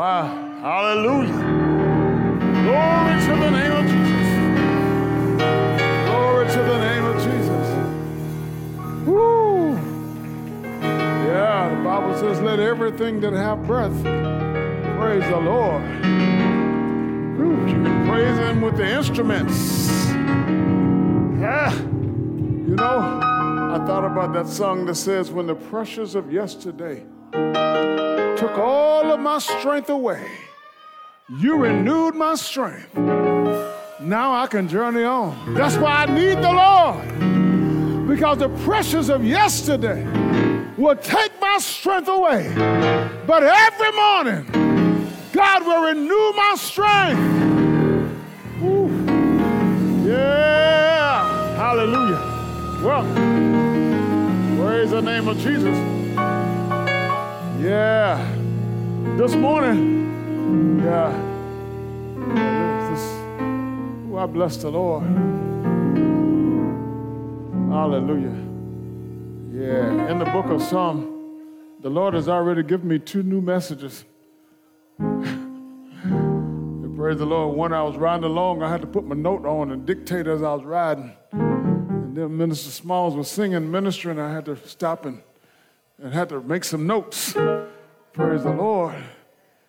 Wow. Hallelujah. Glory to the name of Jesus. Glory to the name of Jesus. Woo. Yeah, the Bible says, let everything that have breath praise the Lord. Woo. You can praise him with the instruments. Yeah. You know, I thought about that song that says, when the pressures of yesterday took all of my strength away. You renewed my strength. Now I can journey on. That's why I need the Lord. Because the pressures of yesterday will take my strength away. But every morning, God will renew my strength. Yeah. Hallelujah. Well, praise the name of Jesus. Yeah. This morning, yeah. This, oh, I bless the Lord. Hallelujah. Yeah. In the book of Psalm, the Lord has already given me two new messages. Praise the Lord. When I was riding along, I had to put my note on and dictate as I was riding. And then Minister Smalls was singing, ministering, I had to stop and and had to make some notes. Praise the Lord.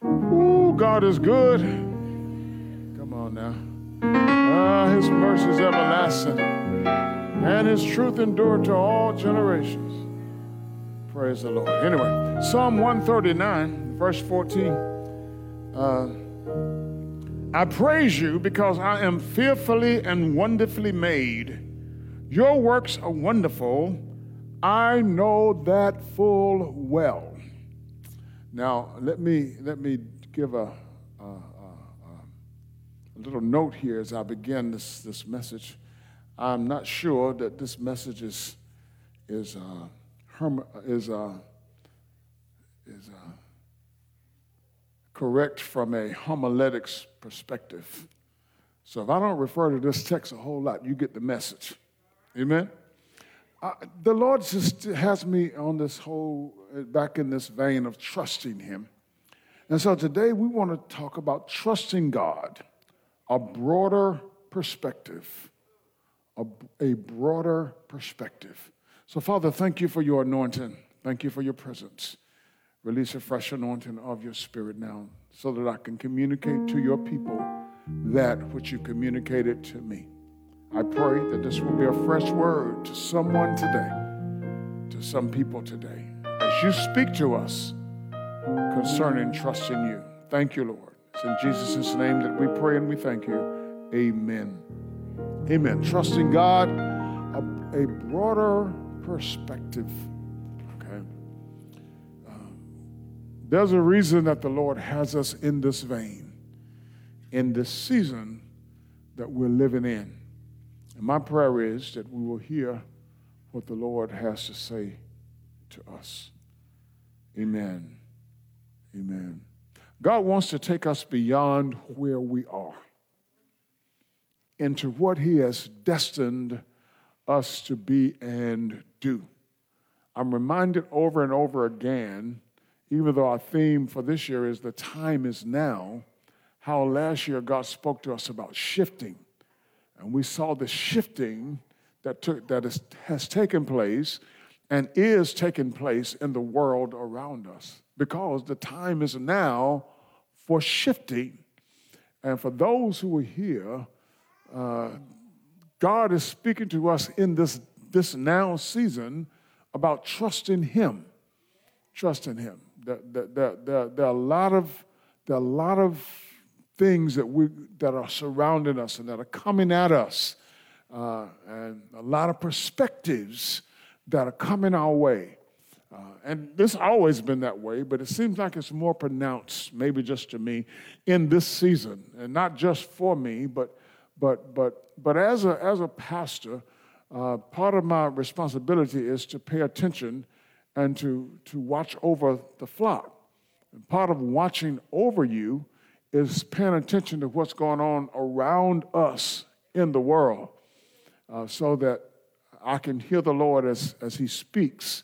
Ooh, God is good. Come on now. Ah, his mercy is everlasting, and his truth endured to all generations. Praise the Lord. Anyway, Psalm 139, verse 14. Uh, I praise you because I am fearfully and wonderfully made. Your works are wonderful I know that full well. Now, let me, let me give a, a, a, a little note here as I begin this, this message. I'm not sure that this message is, is, uh, is, uh, is uh, correct from a homiletics perspective. So if I don't refer to this text a whole lot, you get the message. Amen? Uh, the Lord just has me on this whole, back in this vein of trusting Him. And so today we want to talk about trusting God, a broader perspective, a, a broader perspective. So, Father, thank you for your anointing. Thank you for your presence. Release a fresh anointing of your spirit now so that I can communicate to your people that which you communicated to me. I pray that this will be a fresh word to someone today, to some people today, you speak to us concerning trust in you. Thank you, Lord. It's in Jesus' name that we pray and we thank you. Amen. Amen. Trusting God, a, a broader perspective. Okay. Uh, there's a reason that the Lord has us in this vein, in this season that we're living in. And my prayer is that we will hear what the Lord has to say to us. Amen. Amen. God wants to take us beyond where we are into what He has destined us to be and do. I'm reminded over and over again, even though our theme for this year is the time is now, how last year God spoke to us about shifting and we saw the shifting that, took, that is, has taken place and is taking place in the world around us because the time is now for shifting. And for those who are here, uh, God is speaking to us in this, this now season about trusting Him. Trusting Him. There, there, there, there, are a lot of, there are a lot of things that, we, that are surrounding us and that are coming at us, uh, and a lot of perspectives that are coming our way. Uh, and this always been that way, but it seems like it's more pronounced, maybe just to me, in this season, and not just for me, but but but but as a as a pastor, uh, part of my responsibility is to pay attention and to to watch over the flock. And part of watching over you is paying attention to what's going on around us in the world, uh, so that I can hear the Lord as as He speaks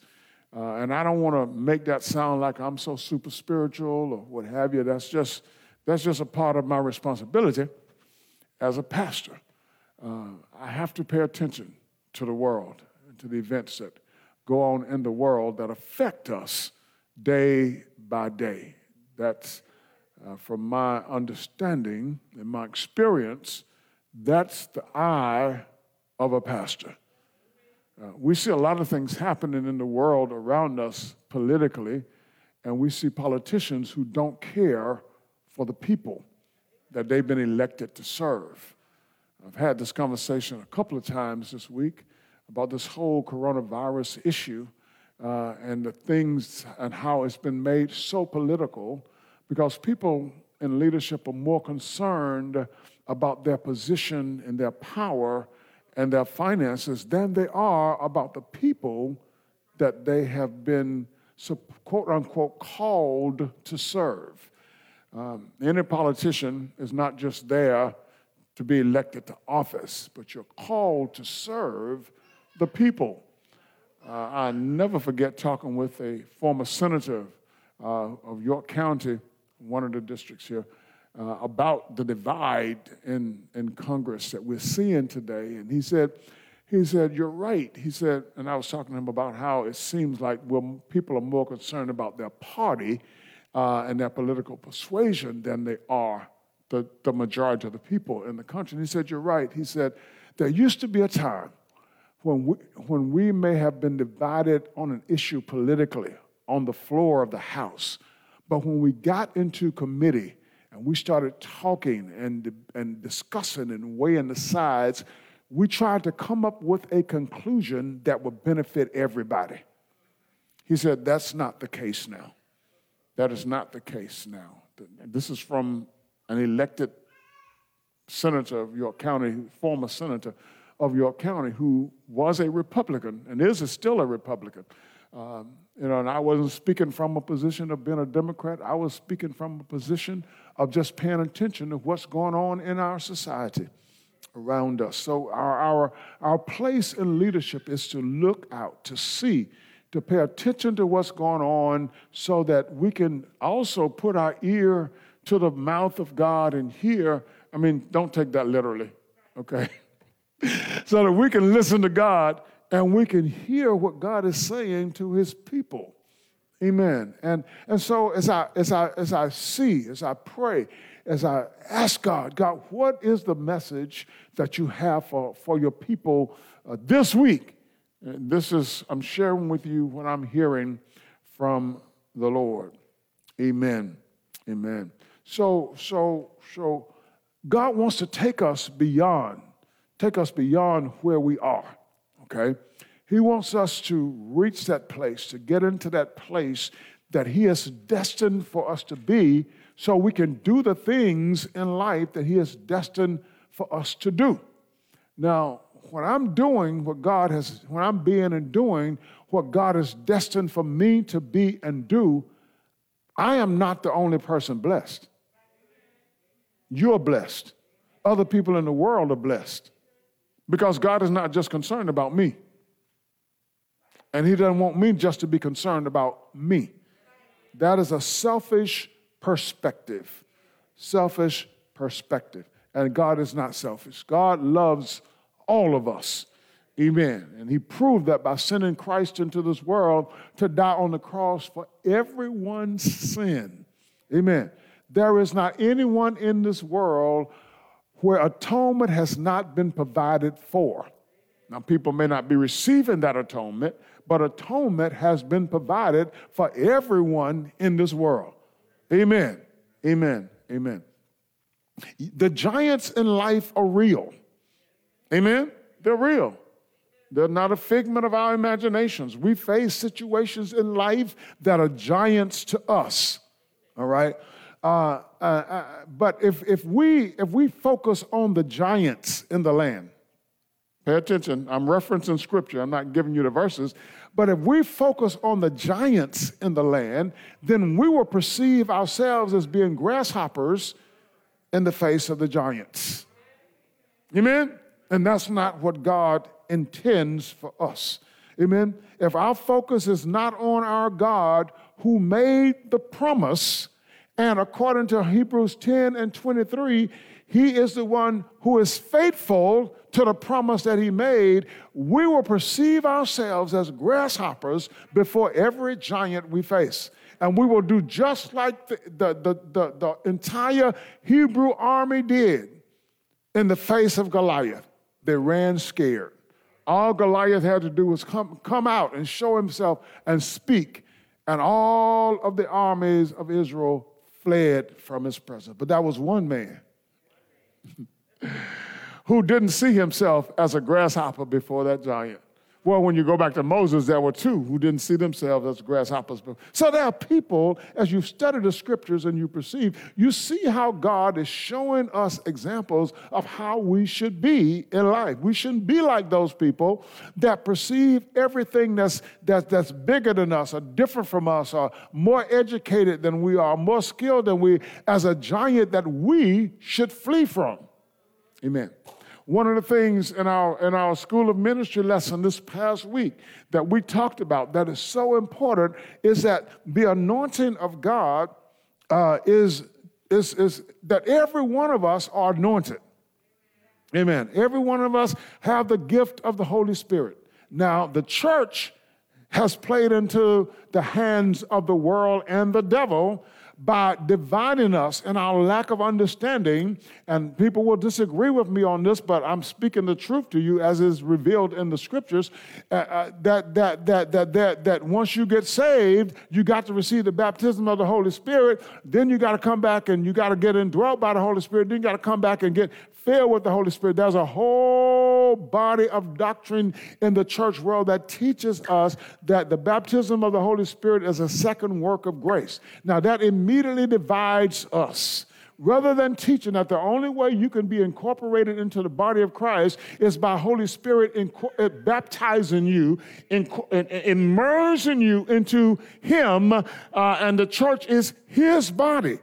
uh, and I don't want to make that sound like I'm so super spiritual or what have you. That's just, that's just a part of my responsibility as a pastor. Uh, I have to pay attention to the world, to the events that go on in the world that affect us day by day. That's, uh, from my understanding and my experience, that's the eye of a pastor. Uh, we see a lot of things happening in the world around us politically, and we see politicians who don't care for the people that they've been elected to serve. I've had this conversation a couple of times this week about this whole coronavirus issue uh, and the things and how it's been made so political because people in leadership are more concerned about their position and their power and their finances than they are about the people that they have been, quote unquote, called to serve. Um, any politician is not just there to be elected to office, but you're called to serve the people. Uh, I never forget talking with a former senator uh, of York County, one of the districts here, uh, about the divide in, in Congress that we're seeing today. And he said, he said, You're right. He said, and I was talking to him about how it seems like well, people are more concerned about their party uh, and their political persuasion than they are the, the majority of the people in the country. And he said, You're right. He said, There used to be a time when we, when we may have been divided on an issue politically on the floor of the House, but when we got into committee, and we started talking and, and discussing and weighing the sides, we tried to come up with a conclusion that would benefit everybody. He said, That's not the case now. That is not the case now. This is from an elected senator of York County, former senator of York County, who was a Republican and is still a Republican. Um, you know, and I wasn't speaking from a position of being a Democrat. I was speaking from a position of just paying attention to what's going on in our society around us. So our, our, our place in leadership is to look out, to see, to pay attention to what's going on so that we can also put our ear to the mouth of God and hear. I mean, don't take that literally, okay? so that we can listen to God and we can hear what God is saying to his people. Amen. And, and so as I, as, I, as I see, as I pray, as I ask God, God, what is the message that you have for, for your people uh, this week? And this is, I'm sharing with you what I'm hearing from the Lord. Amen. Amen. So, so, so God wants to take us beyond, take us beyond where we are okay? He wants us to reach that place, to get into that place that He has destined for us to be so we can do the things in life that He has destined for us to do. Now, when I'm doing what God has, when I'm being and doing what God has destined for me to be and do, I am not the only person blessed. You're blessed. Other people in the world are blessed. Because God is not just concerned about me. And He doesn't want me just to be concerned about me. That is a selfish perspective. Selfish perspective. And God is not selfish. God loves all of us. Amen. And He proved that by sending Christ into this world to die on the cross for everyone's sin. Amen. There is not anyone in this world where atonement has not been provided for. Now, people may not be receiving that atonement, but atonement has been provided for everyone in this world. Amen. Amen. Amen. The giants in life are real. Amen. They're real. They're not a figment of our imaginations. We face situations in life that are giants to us. All right? Uh, uh, uh, but if, if, we, if we focus on the giants in the land, pay attention, I'm referencing scripture, I'm not giving you the verses, but if we focus on the giants in the land, then we will perceive ourselves as being grasshoppers in the face of the giants. Amen? And that's not what God intends for us. Amen? If our focus is not on our God who made the promise, and according to Hebrews 10 and 23, he is the one who is faithful to the promise that he made. We will perceive ourselves as grasshoppers before every giant we face. And we will do just like the, the, the, the, the entire Hebrew army did in the face of Goliath. They ran scared. All Goliath had to do was come, come out and show himself and speak, and all of the armies of Israel fled from his presence. But that was one man who didn't see himself as a grasshopper before that giant. Well, when you go back to Moses, there were two who didn't see themselves as grasshoppers. So there are people, as you study the scriptures and you perceive, you see how God is showing us examples of how we should be in life. We shouldn't be like those people that perceive everything that's, that, that's bigger than us or different from us or more educated than we are, more skilled than we, as a giant that we should flee from. Amen. One of the things in our, in our School of Ministry lesson this past week that we talked about that is so important is that the anointing of God uh, is, is, is that every one of us are anointed. Amen. Every one of us have the gift of the Holy Spirit. Now, the church has played into the hands of the world and the devil by dividing us in our lack of understanding. And people will disagree with me on this, but I'm speaking the truth to you as is revealed in the scriptures. Uh, uh, that, that, that, that, that, that once you get saved, you got to receive the baptism of the Holy Spirit. Then you got to come back and you got to get indwelt by the Holy Spirit. Then you got to come back and get filled with the Holy Spirit. There's a whole body of doctrine in the church world that teaches us that the baptism of the Holy Spirit is a second work of grace. Now, that immediately divides us rather than teaching that the only way you can be incorporated into the body of Christ is by Holy Spirit uh, baptizing you, immersing you into Him, uh, and the church is His body.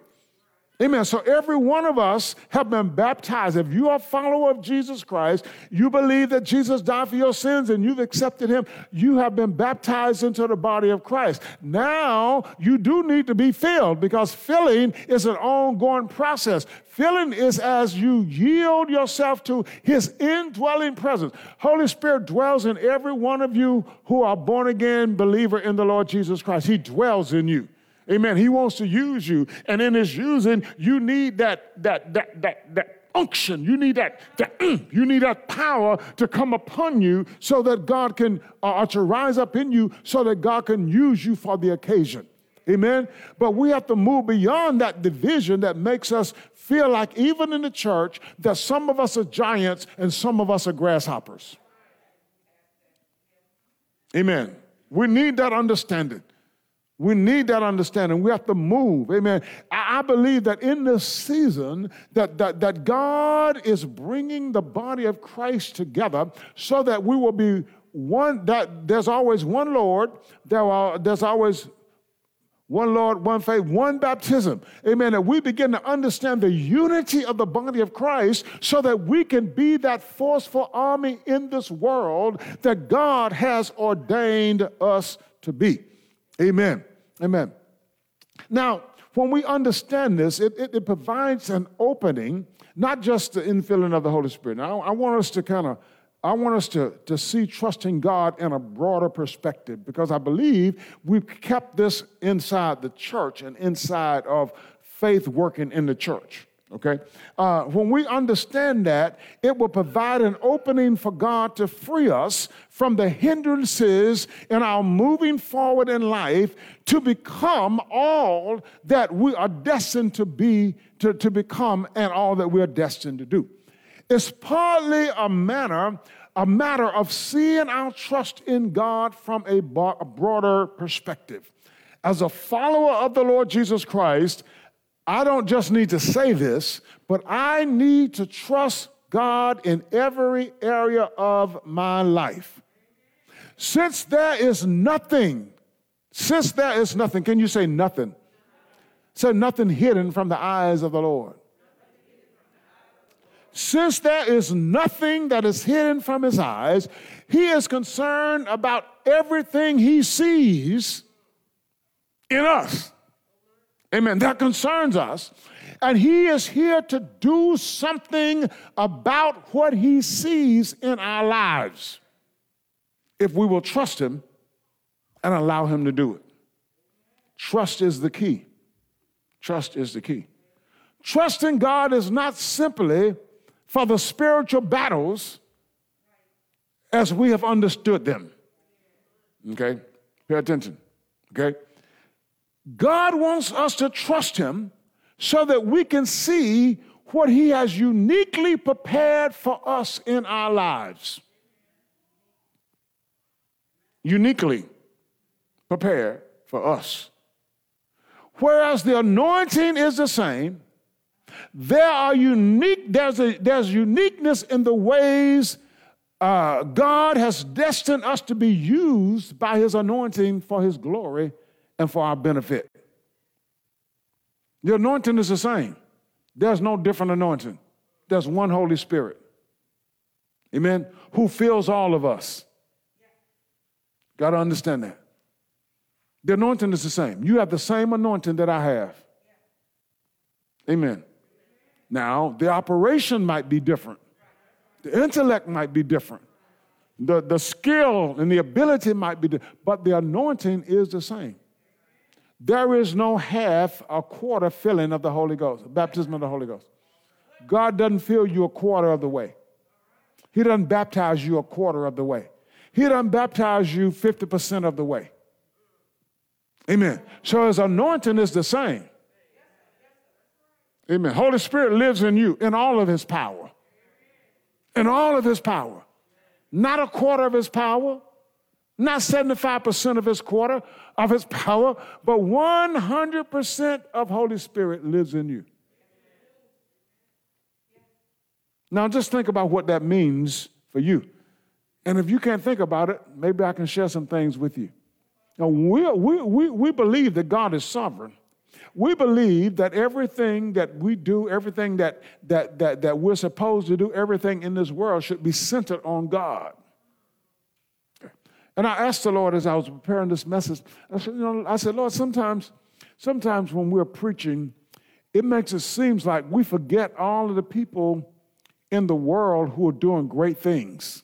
Amen. So every one of us have been baptized. If you are a follower of Jesus Christ, you believe that Jesus died for your sins and you've accepted him, you have been baptized into the body of Christ. Now you do need to be filled because filling is an ongoing process. Filling is as you yield yourself to his indwelling presence. Holy Spirit dwells in every one of you who are born again believer in the Lord Jesus Christ. He dwells in you. Amen. He wants to use you. And in his using, you need that, that, that, that, that unction. You need that, that you need that power to come upon you so that God can, uh, uh, to rise up in you so that God can use you for the occasion. Amen. But we have to move beyond that division that makes us feel like, even in the church, that some of us are giants and some of us are grasshoppers. Amen. We need that understanding. We need that understanding. We have to move. Amen. I, believe that in this season that, that, that God is bringing the body of Christ together so that we will be one, that there's always one Lord, there are, there's always one Lord, one faith, one baptism. Amen. That we begin to understand the unity of the body of Christ so that we can be that forceful army in this world that God has ordained us to be. Amen. Amen. Now, when we understand this, it, it, it, provides an opening, not just the infilling of the Holy Spirit. Now, I want us to kind of, I want us to, to see trusting God in a broader perspective because I believe we've kept this inside the church and inside of faith working in the church okay? Uh, when we understand that, it will provide an opening for God to free us from the hindrances in our moving forward in life to become all that we are destined to be, to, to become, and all that we're destined to do. It's partly a manner a matter of seeing our trust in God from a, broader perspective. As a follower of the Lord Jesus Christ, I don't just need to say this, but I need to trust God in every area of my life. Since there is nothing, since there is nothing, can you say nothing? Say nothing hidden from the eyes of the Lord. Since there is nothing that is hidden from his eyes, he is concerned about everything he sees in us. Amen. That concerns us. And he is here to do something about what he sees in our lives if we will trust him and allow him to do it. Trust is the key. Trust is the key. Trusting God is not simply for the spiritual battles as we have understood them. Okay? Pay attention. Okay? God wants us to trust Him so that we can see what He has uniquely prepared for us in our lives. Uniquely prepared for us. Whereas the anointing is the same, there are unique, there's, a, there's uniqueness in the ways uh, God has destined us to be used by his anointing for his glory and for our benefit. The anointing is the same. There's no different anointing. There's one Holy Spirit. Amen. Who fills all of us. Got to understand that. The anointing is the same. You have the same anointing that I have. Amen. Now, the operation might be different, the intellect might be different, the, the skill and the ability might be different, but the anointing is the same. There is no half a quarter filling of the Holy Ghost, baptism of the Holy Ghost. God doesn't fill you a quarter of the way. He doesn't baptize you a quarter of the way. He doesn't baptize you 50% of the way. Amen. So his anointing is the same. Amen. Holy Spirit lives in you in all of his power. In all of his power. Not a quarter of his power, not 75% of his quarter of his power, but 100% of Holy Spirit lives in you. Now just think about what that means for you. And if you can't think about it, maybe I can share some things with you. Now, we, we, we, we believe that God is sovereign we believe that everything that we do, everything that, that, that, that we're supposed to do, everything in this world should be centered on God. And I asked the Lord as I was preparing this message, I said, you know, I said, Lord, sometimes, sometimes when we're preaching, it makes it seems like we forget all of the people in the world who are doing great things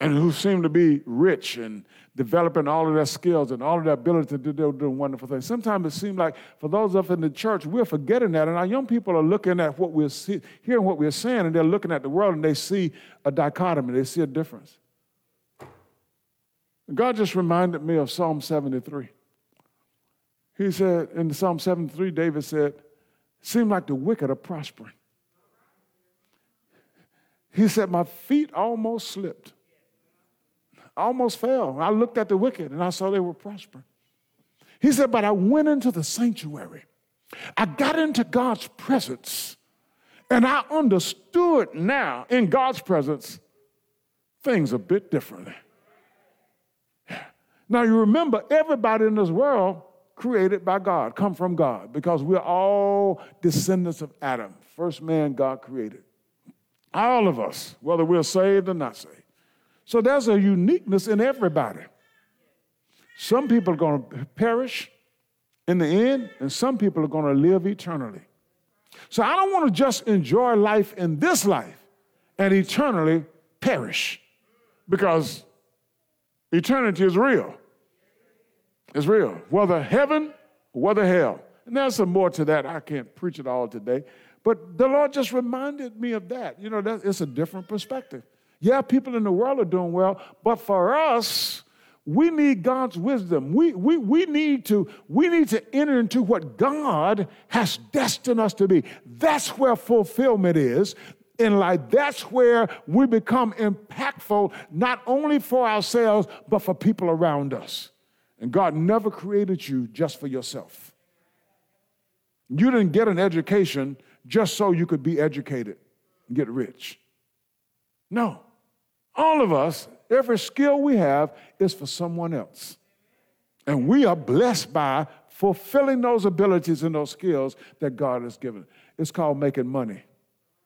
and who seem to be rich and developing all of their skills and all of their ability to do, do wonderful things. Sometimes it seems like for those of us in the church, we're forgetting that. And our young people are looking at what we're see, hearing what we're saying, and they're looking at the world and they see a dichotomy, they see a difference. God just reminded me of Psalm 73. He said, in Psalm 73, David said, seemed like the wicked are prospering. He said, My feet almost slipped. I almost fell. I looked at the wicked and I saw they were prospering. He said, But I went into the sanctuary. I got into God's presence and I understood now in God's presence things a bit differently. Now you remember, everybody in this world created by God, come from God, because we're all descendants of Adam. First man God created. All of us, whether we're saved or not saved. So there's a uniqueness in everybody. Some people are going to perish in the end, and some people are going to live eternally. So I don't want to just enjoy life in this life and eternally perish because eternity is real. It's real. Whether heaven, whether hell. And there's some more to that. I can't preach it all today. But the Lord just reminded me of that. You know, that it's a different perspective. Yeah, people in the world are doing well, but for us, we need God's wisdom. We, we, we, need to, we need to enter into what God has destined us to be. That's where fulfillment is. in life, that's where we become impactful, not only for ourselves, but for people around us. And God never created you just for yourself. You didn't get an education just so you could be educated and get rich. No. All of us, every skill we have is for someone else. And we are blessed by fulfilling those abilities and those skills that God has given. It's called making money.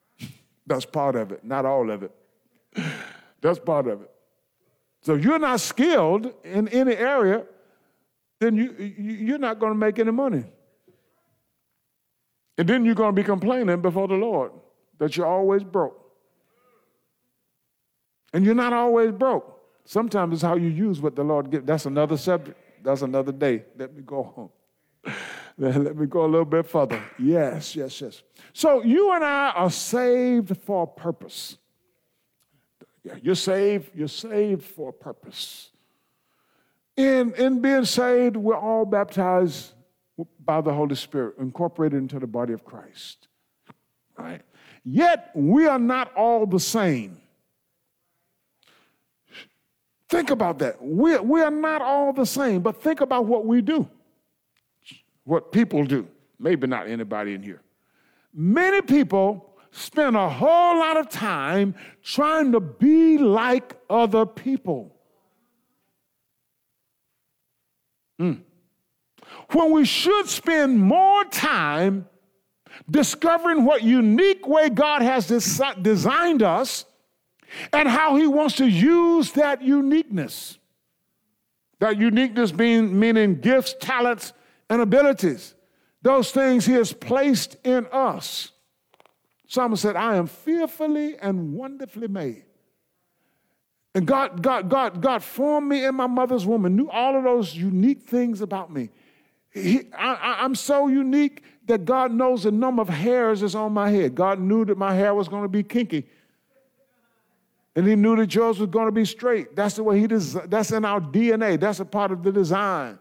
That's part of it, not all of it. That's part of it. So you're not skilled in any area, then you, you're not going to make any money. And then you're going to be complaining before the Lord that you're always broke. And you're not always broke. Sometimes it's how you use what the Lord gives. That's another subject. That's another day. Let me go home. Let me go a little bit further. Yes, yes, yes. So you and I are saved for a purpose. Yeah, you're saved, you're saved for a purpose. In, in being saved, we're all baptized by the Holy Spirit, incorporated into the body of Christ. Right? Yet we are not all the same. Think about that. We, we are not all the same, but think about what we do, what people do. Maybe not anybody in here. Many people spend a whole lot of time trying to be like other people. Mm. When we should spend more time discovering what unique way God has des- designed us and how he wants to use that uniqueness. That uniqueness being, meaning gifts, talents, and abilities. Those things he has placed in us. Someone said, I am fearfully and wonderfully made. And God, God, God, God formed me in my mother's womb and knew all of those unique things about me. He, I, I'm so unique that God knows the number of hairs that's on my head. God knew that my hair was going to be kinky and he knew that yours was going to be straight. That's the way he des- that's in our DNA. That's a part of the design.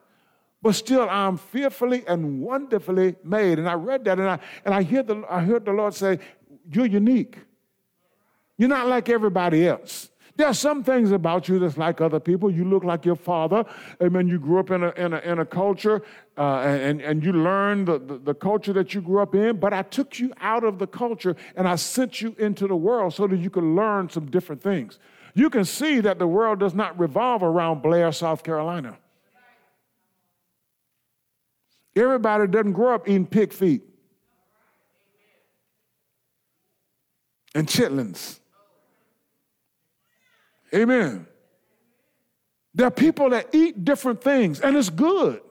But still, I'm fearfully and wonderfully made. And I read that and I and I hear the I heard the Lord say, You're unique. You're not like everybody else. There are some things about you that's like other people. You look like your father. Amen. You grew up in a, in a, in a culture uh, and, and you learned the, the, the culture that you grew up in, but I took you out of the culture and I sent you into the world so that you could learn some different things. You can see that the world does not revolve around Blair, South Carolina. Everybody doesn't grow up eating pig feet and chitlins. Amen. There are people that eat different things, and it's good.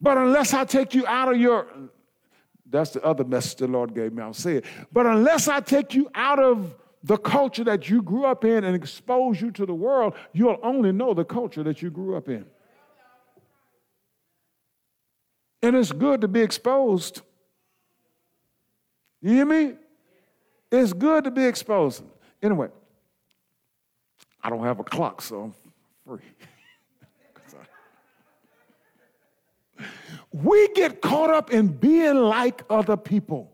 But unless I take you out of your, that's the other message the Lord gave me, I'll say it. But unless I take you out of the culture that you grew up in and expose you to the world, you'll only know the culture that you grew up in. And it's good to be exposed. You hear me? It's good to be exposed. Anyway, I don't have a clock, so I'm free. we get caught up in being like other people.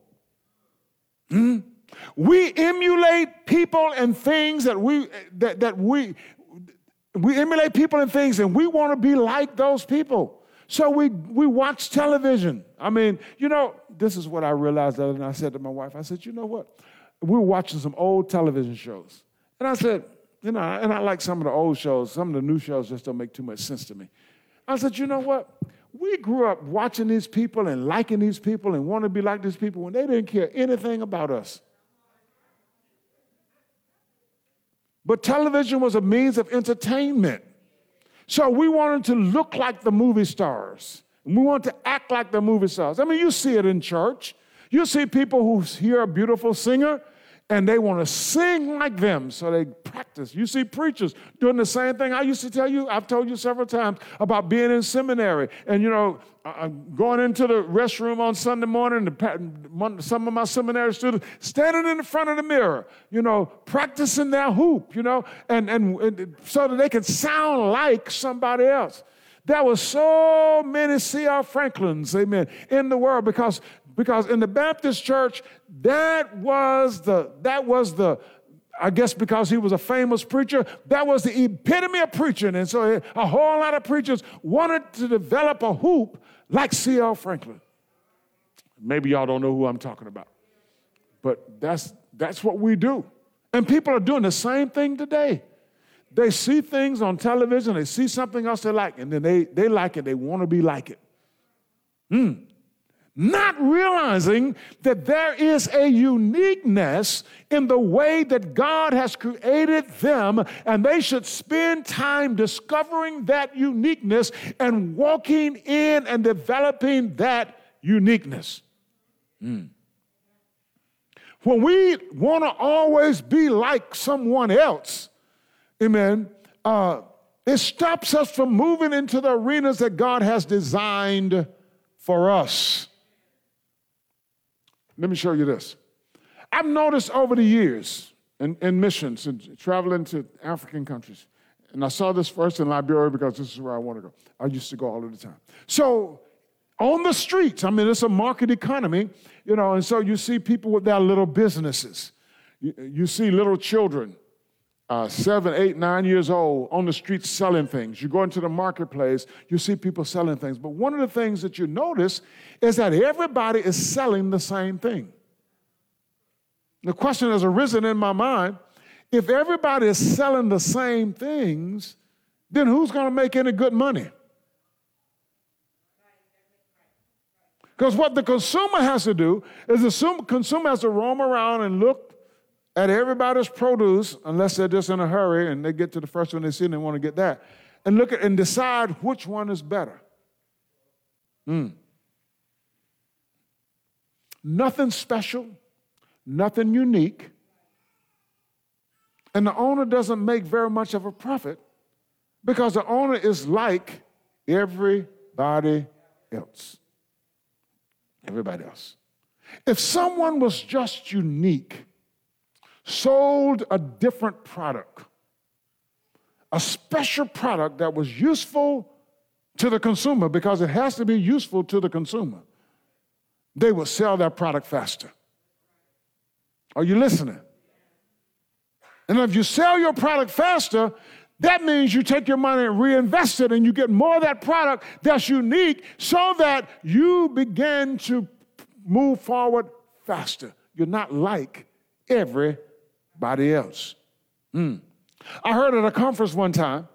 Hmm? We emulate people and things that we that, that we we emulate people and things and we want to be like those people. So we we watch television. I mean, you know, this is what I realized and I said to my wife. I said, you know what? We were watching some old television shows. And I said, you know, and I like some of the old shows. Some of the new shows just don't make too much sense to me. I said, you know what? We grew up watching these people and liking these people and wanting to be like these people when they didn't care anything about us. But television was a means of entertainment. So we wanted to look like the movie stars. And we want to act like the movie stars. I mean, you see it in church. You see people who hear a beautiful singer and they want to sing like them, so they practice. You see preachers doing the same thing. I used to tell you, I've told you several times about being in seminary and, you know, uh, going into the restroom on Sunday morning, the, some of my seminary students standing in the front of the mirror, you know, practicing their hoop, you know, and, and, and so that they can sound like somebody else. There were so many C.L. Franklins, amen, in the world because Because in the Baptist church, that was the, that was the, I guess because he was a famous preacher, that was the epitome of preaching. And so a whole lot of preachers wanted to develop a hoop like C.L. Franklin. Maybe y'all don't know who I'm talking about. But that's, that's what we do. And people are doing the same thing today. They see things on television, they see something else they like, and then they, they like it, they want to be like it. Hmm. Not realizing that there is a uniqueness in the way that God has created them, and they should spend time discovering that uniqueness and walking in and developing that uniqueness. Hmm. When we want to always be like someone else, amen, uh, it stops us from moving into the arenas that God has designed for us. Let me show you this. I've noticed over the years in, in missions and traveling to African countries, and I saw this first in Liberia because this is where I want to go. I used to go all of the time. So on the streets, I mean, it's a market economy, you know, and so you see people with their little businesses. You, you see little children uh, seven, eight, nine years old on the streets selling things. You go into the marketplace, you see people selling things. But one of the things that you notice is that everybody is selling the same thing. The question has arisen in my mind if everybody is selling the same things, then who's going to make any good money? Because what the consumer has to do is the consumer has to roam around and look at everybody's produce, unless they're just in a hurry and they get to the first one they see and they want to get that, and look at and decide which one is better. Mm. Nothing special, nothing unique, and the owner doesn't make very much of a profit because the owner is like everybody else. Everybody else. If someone was just unique, sold a different product, a special product that was useful to the consumer because it has to be useful to the consumer, they will sell that product faster. Are you listening? And if you sell your product faster, that means you take your money and reinvest it and you get more of that product that's unique so that you begin to move forward faster. You're not like every body else. Mm. I heard at a conference one time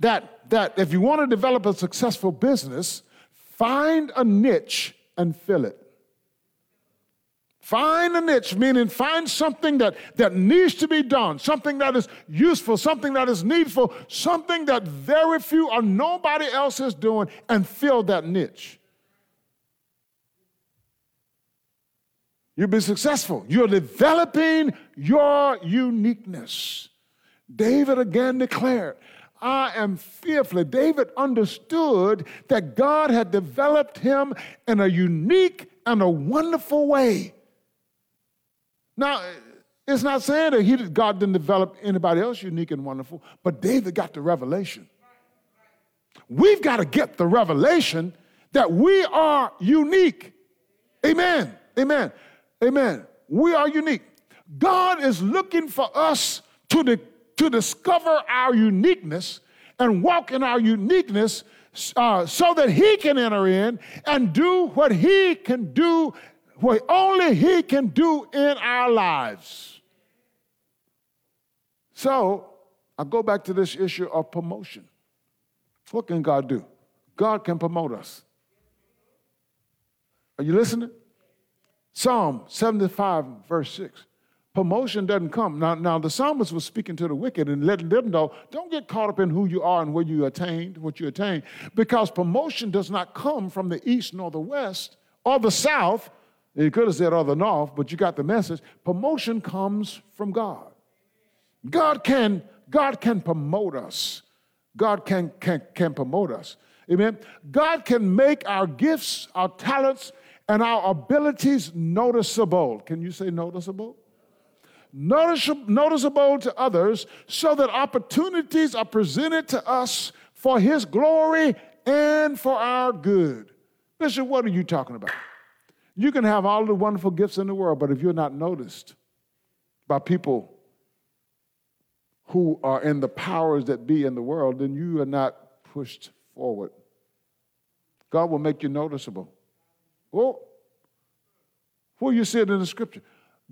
that, that if you want to develop a successful business, find a niche and fill it. Find a niche, meaning find something that, that needs to be done, something that is useful, something that is needful, something that very few or nobody else is doing, and fill that niche. You'll be successful. You're developing your uniqueness. David again declared, I am fearfully. David understood that God had developed him in a unique and a wonderful way. Now, it's not saying that he, God didn't develop anybody else unique and wonderful, but David got the revelation. We've got to get the revelation that we are unique. Amen. Amen. Amen. We are unique. God is looking for us to, to discover our uniqueness and walk in our uniqueness uh, so that He can enter in and do what He can do, what only He can do in our lives. So I go back to this issue of promotion. What can God do? God can promote us. Are you listening? Psalm 75, verse 6. Promotion doesn't come. Now, now the psalmist was speaking to the wicked and letting them know, don't get caught up in who you are and where you attained, what you attained, because promotion does not come from the east nor the west or the south. You could have said or the north, but you got the message. Promotion comes from God. God can, God can promote us. God can, can, can promote us. Amen. God can make our gifts, our talents, and our abilities noticeable. Can you say noticeable? Noticeable, to others so that opportunities are presented to us for His glory and for our good. Bishop, what are you talking about? You can have all the wonderful gifts in the world, but if you're not noticed by people who are in the powers that be in the world, then you are not pushed forward. God will make you noticeable. Well, where you see it in the scripture,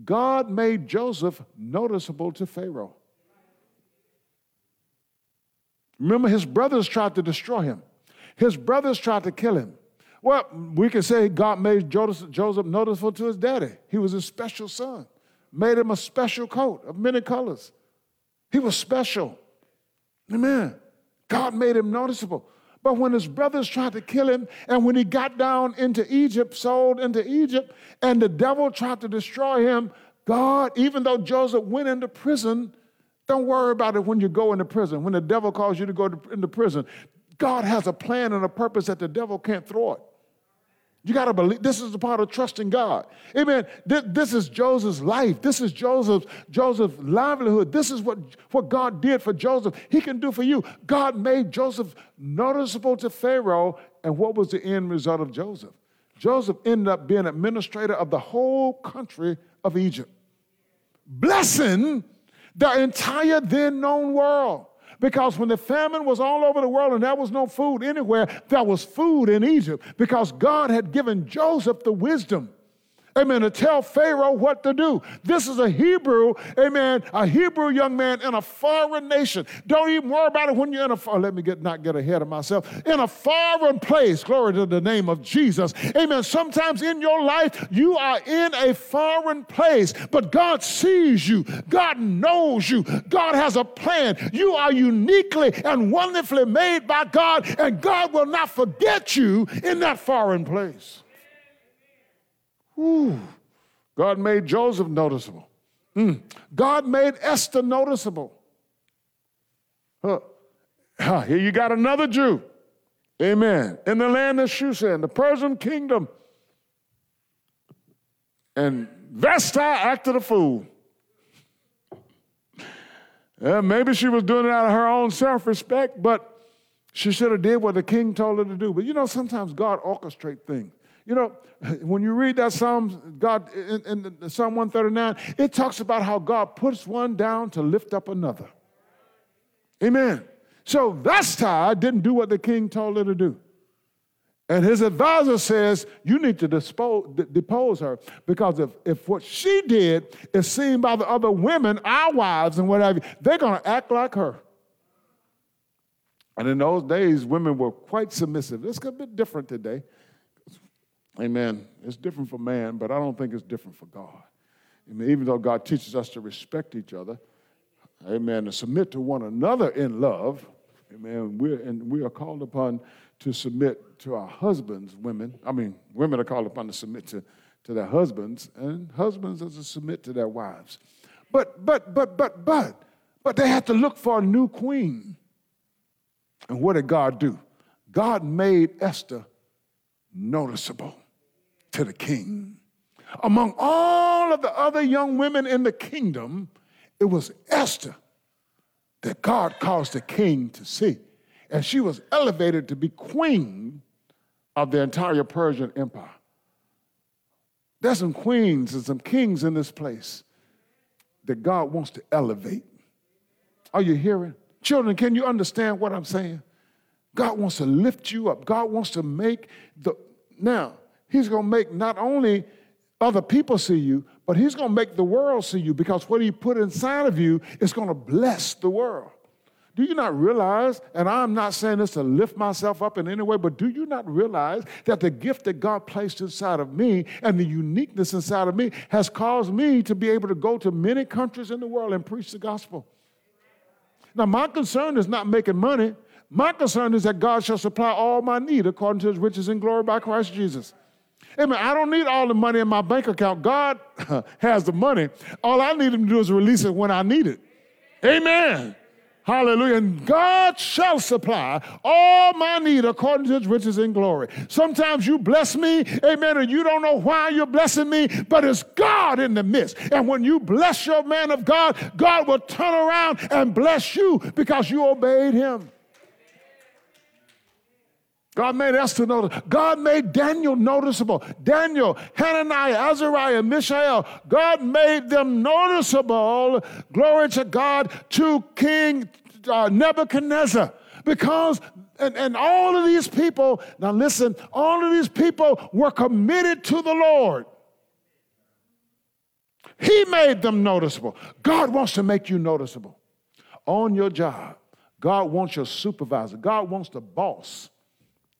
God made Joseph noticeable to Pharaoh. Remember, his brothers tried to destroy him. His brothers tried to kill him. Well, we can say God made Joseph noticeable to his daddy. He was a special son, made him a special coat of many colors. He was special. Amen. God made him noticeable. But when his brothers tried to kill him, and when he got down into Egypt, sold into Egypt, and the devil tried to destroy him, God, even though Joseph went into prison, don't worry about it when you go into prison. When the devil calls you to go into prison, God has a plan and a purpose that the devil can't throw it. You got to believe this is the part of trusting God. Amen. This, is Joseph's life. This is Joseph's Joseph's livelihood. This is what, what God did for Joseph. He can do for you. God made Joseph noticeable to Pharaoh. And what was the end result of Joseph? Joseph ended up being administrator of the whole country of Egypt, blessing the entire then known world. Because when the famine was all over the world and there was no food anywhere, there was food in Egypt because God had given Joseph the wisdom amen, to tell Pharaoh what to do. This is a Hebrew, amen, a Hebrew young man in a foreign nation. Don't even worry about it when you're in a, oh, let me get, not get ahead of myself, in a foreign place, glory to the name of Jesus. Amen. Sometimes in your life, you are in a foreign place, but God sees you. God knows you. God has a plan. You are uniquely and wonderfully made by God, and God will not forget you in that foreign place. Ooh, God made Joseph noticeable. Mm. God made Esther noticeable. Huh. Here you got another Jew. Amen. In the land of Shushan, the Persian kingdom. And Vashti acted a fool. Yeah, maybe she was doing it out of her own self-respect, but she should have did what the king told her to do. But you know, sometimes God orchestrates things. You know, when you read that Psalm, God in, in Psalm 139, it talks about how God puts one down to lift up another. Amen. So Vashti didn't do what the king told her to do. And his advisor says, You need to dispose, depose her because if, if what she did is seen by the other women, our wives and whatever, they're going to act like her. And in those days, women were quite submissive. It's a bit different today. Amen. It's different for man, but I don't think it's different for God. Amen. Even though God teaches us to respect each other, amen, to submit to one another in love, amen, we're, and we are called upon to submit to our husbands, women. I mean, women are called upon to submit to, to their husbands, and husbands are to submit to their wives. But, but, but, but, but, but they had to look for a new queen. And what did God do? God made Esther noticeable to the king. Among all of the other young women in the kingdom, it was Esther that God caused the king to see. And she was elevated to be queen of the entire Persian Empire. There's some queens and some kings in this place that God wants to elevate. Are you hearing? Children, can you understand what I'm saying? God wants to lift you up. God wants to make the. Now, He's going to make not only other people see you, but He's going to make the world see you because what He put inside of you is going to bless the world. Do you not realize, and I'm not saying this to lift myself up in any way, but do you not realize that the gift that God placed inside of me and the uniqueness inside of me has caused me to be able to go to many countries in the world and preach the gospel? Now, my concern is not making money. My concern is that God shall supply all my need according to his riches and glory by Christ Jesus. Amen. I don't need all the money in my bank account. God has the money. All I need him to do is release it when I need it. Amen. Hallelujah. And God shall supply all my need according to his riches in glory. Sometimes you bless me, amen, and you don't know why you're blessing me, but it's God in the midst. And when you bless your man of God, God will turn around and bless you because you obeyed him. God made Esther notice. God made Daniel noticeable. Daniel, Hananiah, Azariah, Mishael. God made them noticeable. Glory to God to King uh, Nebuchadnezzar. Because, and, and all of these people, now listen, all of these people were committed to the Lord. He made them noticeable. God wants to make you noticeable on your job. God wants your supervisor. God wants the boss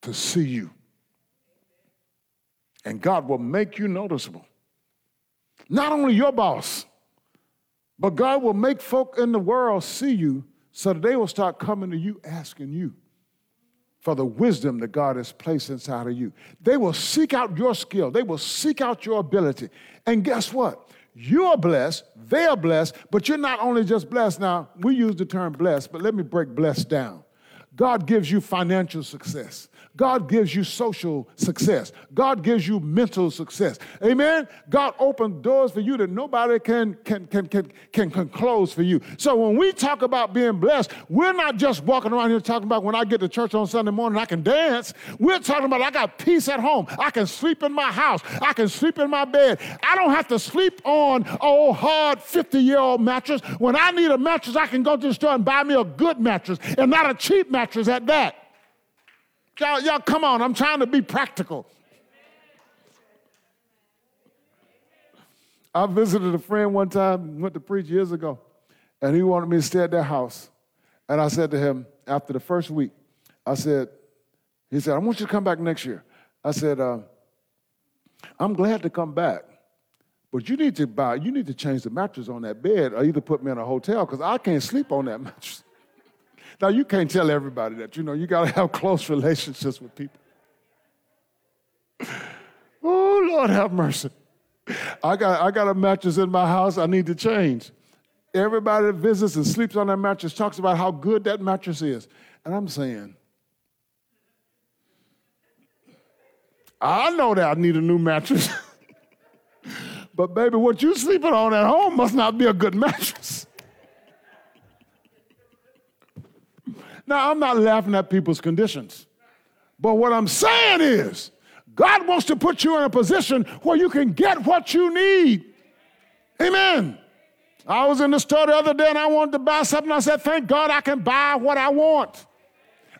to see you. And God will make you noticeable. Not only your boss, but God will make folk in the world see you so that they will start coming to you asking you for the wisdom that God has placed inside of you. They will seek out your skill, they will seek out your ability. And guess what? You are blessed, they are blessed, but you're not only just blessed. Now, we use the term blessed, but let me break blessed down. God gives you financial success. God gives you social success. God gives you mental success. Amen? God opened doors for you that nobody can, can, can, can, can, can close for you. So when we talk about being blessed, we're not just walking around here talking about when I get to church on Sunday morning, I can dance. We're talking about I got peace at home. I can sleep in my house. I can sleep in my bed. I don't have to sleep on old hard 50 year old mattress. When I need a mattress, I can go to the store and buy me a good mattress and not a cheap mattress at that. Y'all, y'all, come on, I'm trying to be practical. I visited a friend one time, went to preach years ago, and he wanted me to stay at their house. And I said to him, after the first week, I said, he said, I want you to come back next year. I said, uh, I'm glad to come back, but you need to buy, you need to change the mattress on that bed or either put me in a hotel because I can't sleep on that mattress. Now, you can't tell everybody that. You know, you got to have close relationships with people. Oh, Lord, have mercy. I got, I got a mattress in my house I need to change. Everybody that visits and sleeps on that mattress talks about how good that mattress is. And I'm saying, I know that I need a new mattress. but, baby, what you sleeping on at home must not be a good mattress. Now, I'm not laughing at people's conditions. But what I'm saying is, God wants to put you in a position where you can get what you need. Amen. I was in the store the other day and I wanted to buy something. I said, Thank God I can buy what I want.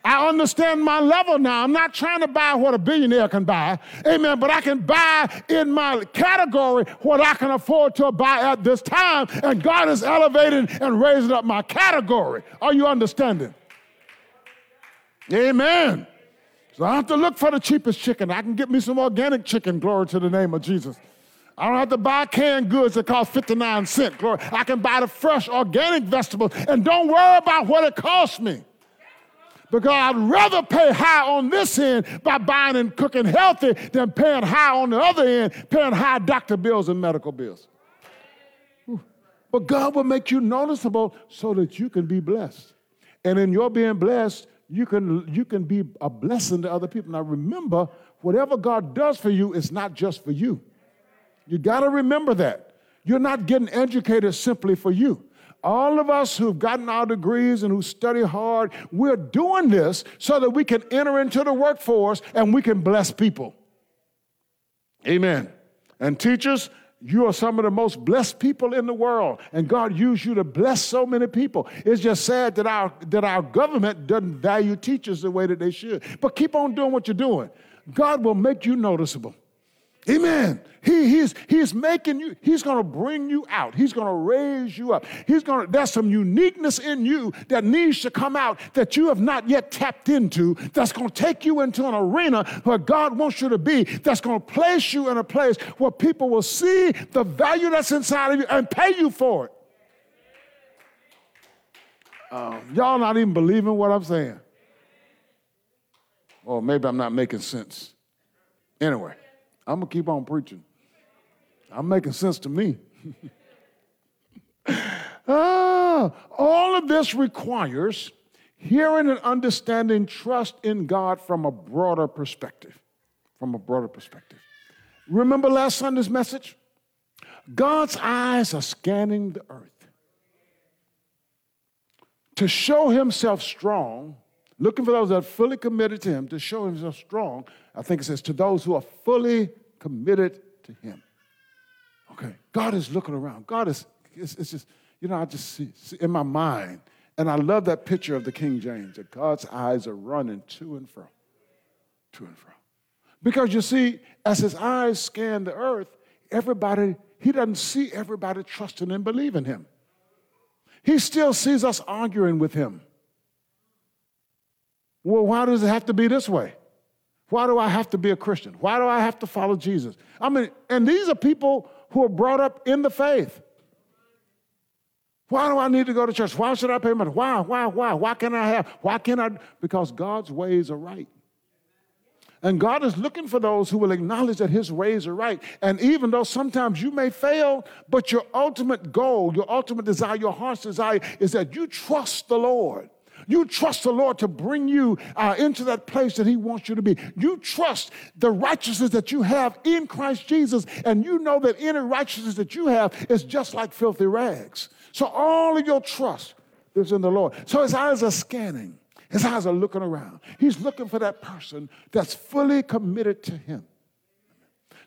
I understand my level now. I'm not trying to buy what a billionaire can buy. Amen. But I can buy in my category what I can afford to buy at this time. And God is elevating and raising up my category. Are you understanding? Amen. So I don't have to look for the cheapest chicken. I can get me some organic chicken. Glory to the name of Jesus. I don't have to buy canned goods that cost 59 cents. Glory. I can buy the fresh organic vegetables and don't worry about what it costs me. Because I'd rather pay high on this end by buying and cooking healthy than paying high on the other end, paying high doctor bills and medical bills. But God will make you noticeable so that you can be blessed. And in your being blessed, you can, you can be a blessing to other people. Now, remember, whatever God does for you is not just for you. You got to remember that. You're not getting educated simply for you. All of us who've gotten our degrees and who study hard, we're doing this so that we can enter into the workforce and we can bless people. Amen. And teachers, you are some of the most blessed people in the world, and God used you to bless so many people. It's just sad that our, that our government doesn't value teachers the way that they should. But keep on doing what you're doing. God will make you noticeable. Amen. He, he's, he's making you, he's going to bring you out. He's going to raise you up. He's going to, there's some uniqueness in you that needs to come out that you have not yet tapped into that's going to take you into an arena where God wants you to be, that's going to place you in a place where people will see the value that's inside of you and pay you for it. Um, y'all not even believing what I'm saying. Or maybe I'm not making sense. Anyway. I'm going to keep on preaching. I'm making sense to me. ah, all of this requires hearing and understanding trust in God from a broader perspective. From a broader perspective. Remember last Sunday's message? God's eyes are scanning the earth to show himself strong looking for those that are fully committed to Him to show Himself strong. I think it says, to those who are fully committed to Him. Okay, God is looking around. God is, it's, it's just, you know, I just see, see, in my mind, and I love that picture of the King James, that God's eyes are running to and fro, to and fro. Because you see, as his eyes scan the earth, everybody, he doesn't see everybody trusting and believing him. He still sees us arguing with him. Well, why does it have to be this way? Why do I have to be a Christian? Why do I have to follow Jesus? I mean, and these are people who are brought up in the faith. Why do I need to go to church? Why should I pay money? Why, why, why? Why can't I have? Why can't I? Because God's ways are right. And God is looking for those who will acknowledge that His ways are right. And even though sometimes you may fail, but your ultimate goal, your ultimate desire, your heart's desire is that you trust the Lord. You trust the Lord to bring you uh, into that place that He wants you to be. You trust the righteousness that you have in Christ Jesus, and you know that any righteousness that you have is just like filthy rags. So all of your trust is in the Lord. So His eyes are scanning. His eyes are looking around. He's looking for that person that's fully committed to him.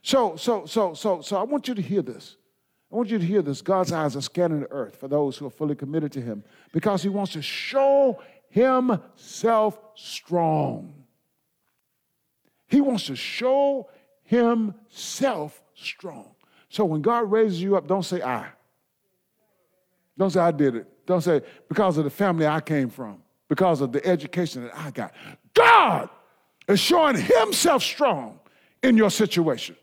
So, so, so, so, so I want you to hear this. I want you to hear this. God's eyes are scanning the earth for those who are fully committed to him because he wants to show himself strong. He wants to show himself strong. So when God raises you up, don't say I. Don't say I did it. Don't say because of the family I came from because of the education that I got. God is showing himself strong in your situation.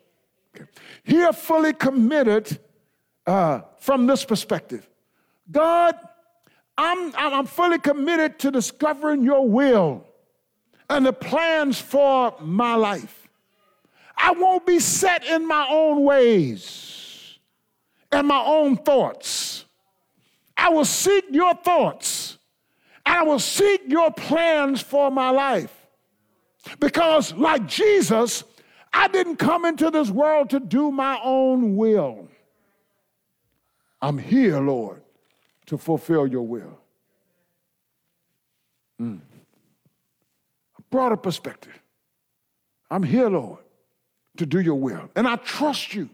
Okay. He are fully committed uh, from this perspective. God, I'm, I'm fully committed to discovering your will and the plans for my life. I won't be set in my own ways and my own thoughts. I will seek your thoughts I will seek your plans for my life. Because, like Jesus, I didn't come into this world to do my own will. I'm here, Lord, to fulfill your will. Mm. A broader perspective. I'm here, Lord, to do your will. And I trust you.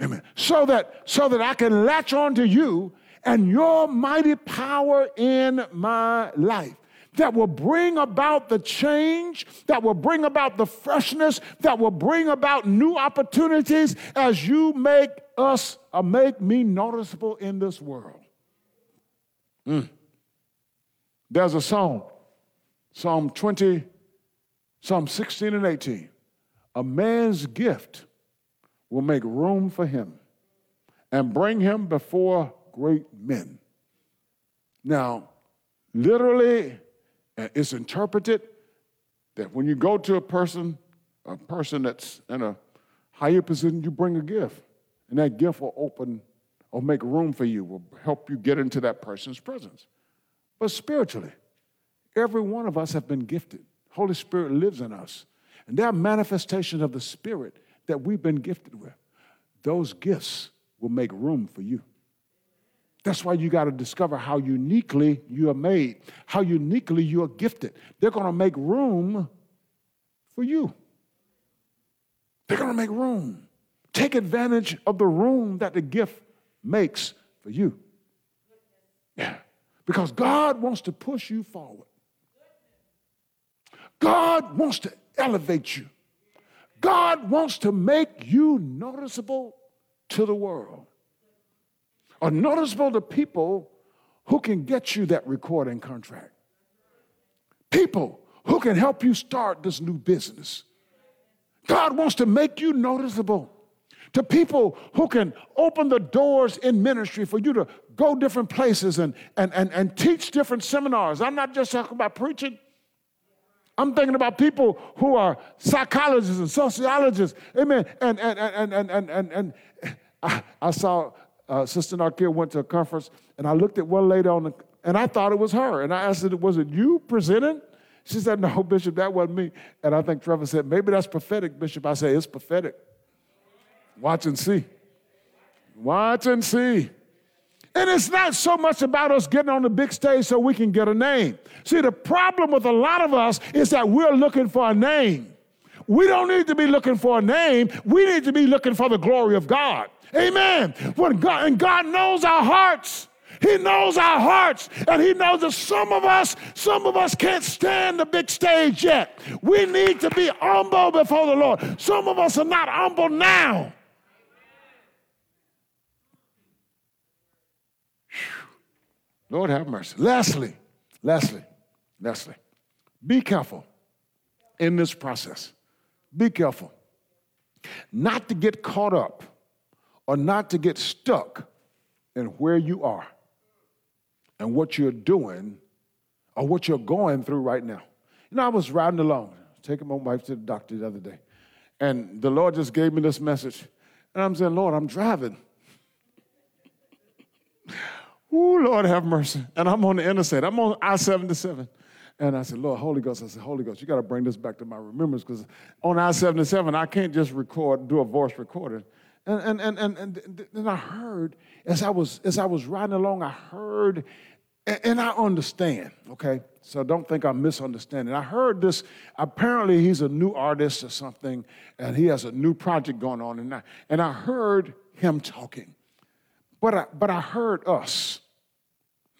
Amen. So that, so that I can latch on to you and your mighty power in my life that will bring about the change, that will bring about the freshness, that will bring about new opportunities as you make us or uh, make me noticeable in this world. Mm. There's a song, Psalm 20, Psalm 16 and 18. A man's gift will make room for him and bring him before great men. Now, literally, uh, it's interpreted that when you go to a person, a person that's in a higher position, you bring a gift. And that gift will open or make room for you, will help you get into that person's presence. But spiritually, every one of us have been gifted. Holy Spirit lives in us. And there are manifestations of the Spirit that we've been gifted with. Those gifts will make room for you. That's why you got to discover how uniquely you are made, how uniquely you are gifted. They're going to make room for you. They're going to make room. Take advantage of the room that the gift makes for you. Yeah. Because God wants to push you forward. God wants to elevate you. God wants to make you noticeable to the world are noticeable to people who can get you that recording contract. People who can help you start this new business. God wants to make you noticeable to people who can open the doors in ministry for you to go different places and, and, and, and teach different seminars. I'm not just talking about preaching. I'm thinking about people who are psychologists and sociologists. Amen. And and and and and and, and I, I saw uh, Sister Narkia went to a conference, and I looked at one lady on the, and I thought it was her. And I asked her, was it you presenting? She said, no, Bishop, that wasn't me. And I think Trevor said, maybe that's prophetic, Bishop. I said, it's prophetic. Watch and see. Watch and see. And it's not so much about us getting on the big stage so we can get a name. See, the problem with a lot of us is that we're looking for a name. We don't need to be looking for a name. We need to be looking for the glory of God. Amen. When God, and God knows our hearts. He knows our hearts, and He knows that some of us, some of us can't stand the big stage yet. We need to be humble before the Lord. Some of us are not humble now. Lord have mercy. Leslie, Leslie, Leslie, be careful in this process. Be careful not to get caught up or not to get stuck in where you are and what you're doing or what you're going through right now. You know, I was riding along, taking my wife to the doctor the other day, and the Lord just gave me this message. And I'm saying, Lord, I'm driving. Ooh, Lord have mercy. And I'm on the interstate. I'm on I 77. And I said, Lord, Holy Ghost, I said, Holy Ghost, you got to bring this back to my remembrance because on I 77, I can't just record, do a voice recording. And, and, and, and, then I heard, as I, was, as I was riding along, I heard, and, and I understand, okay? So don't think I'm misunderstanding. I heard this, apparently he's a new artist or something, and he has a new project going on. And I, and I heard him talking. But I, but I heard us,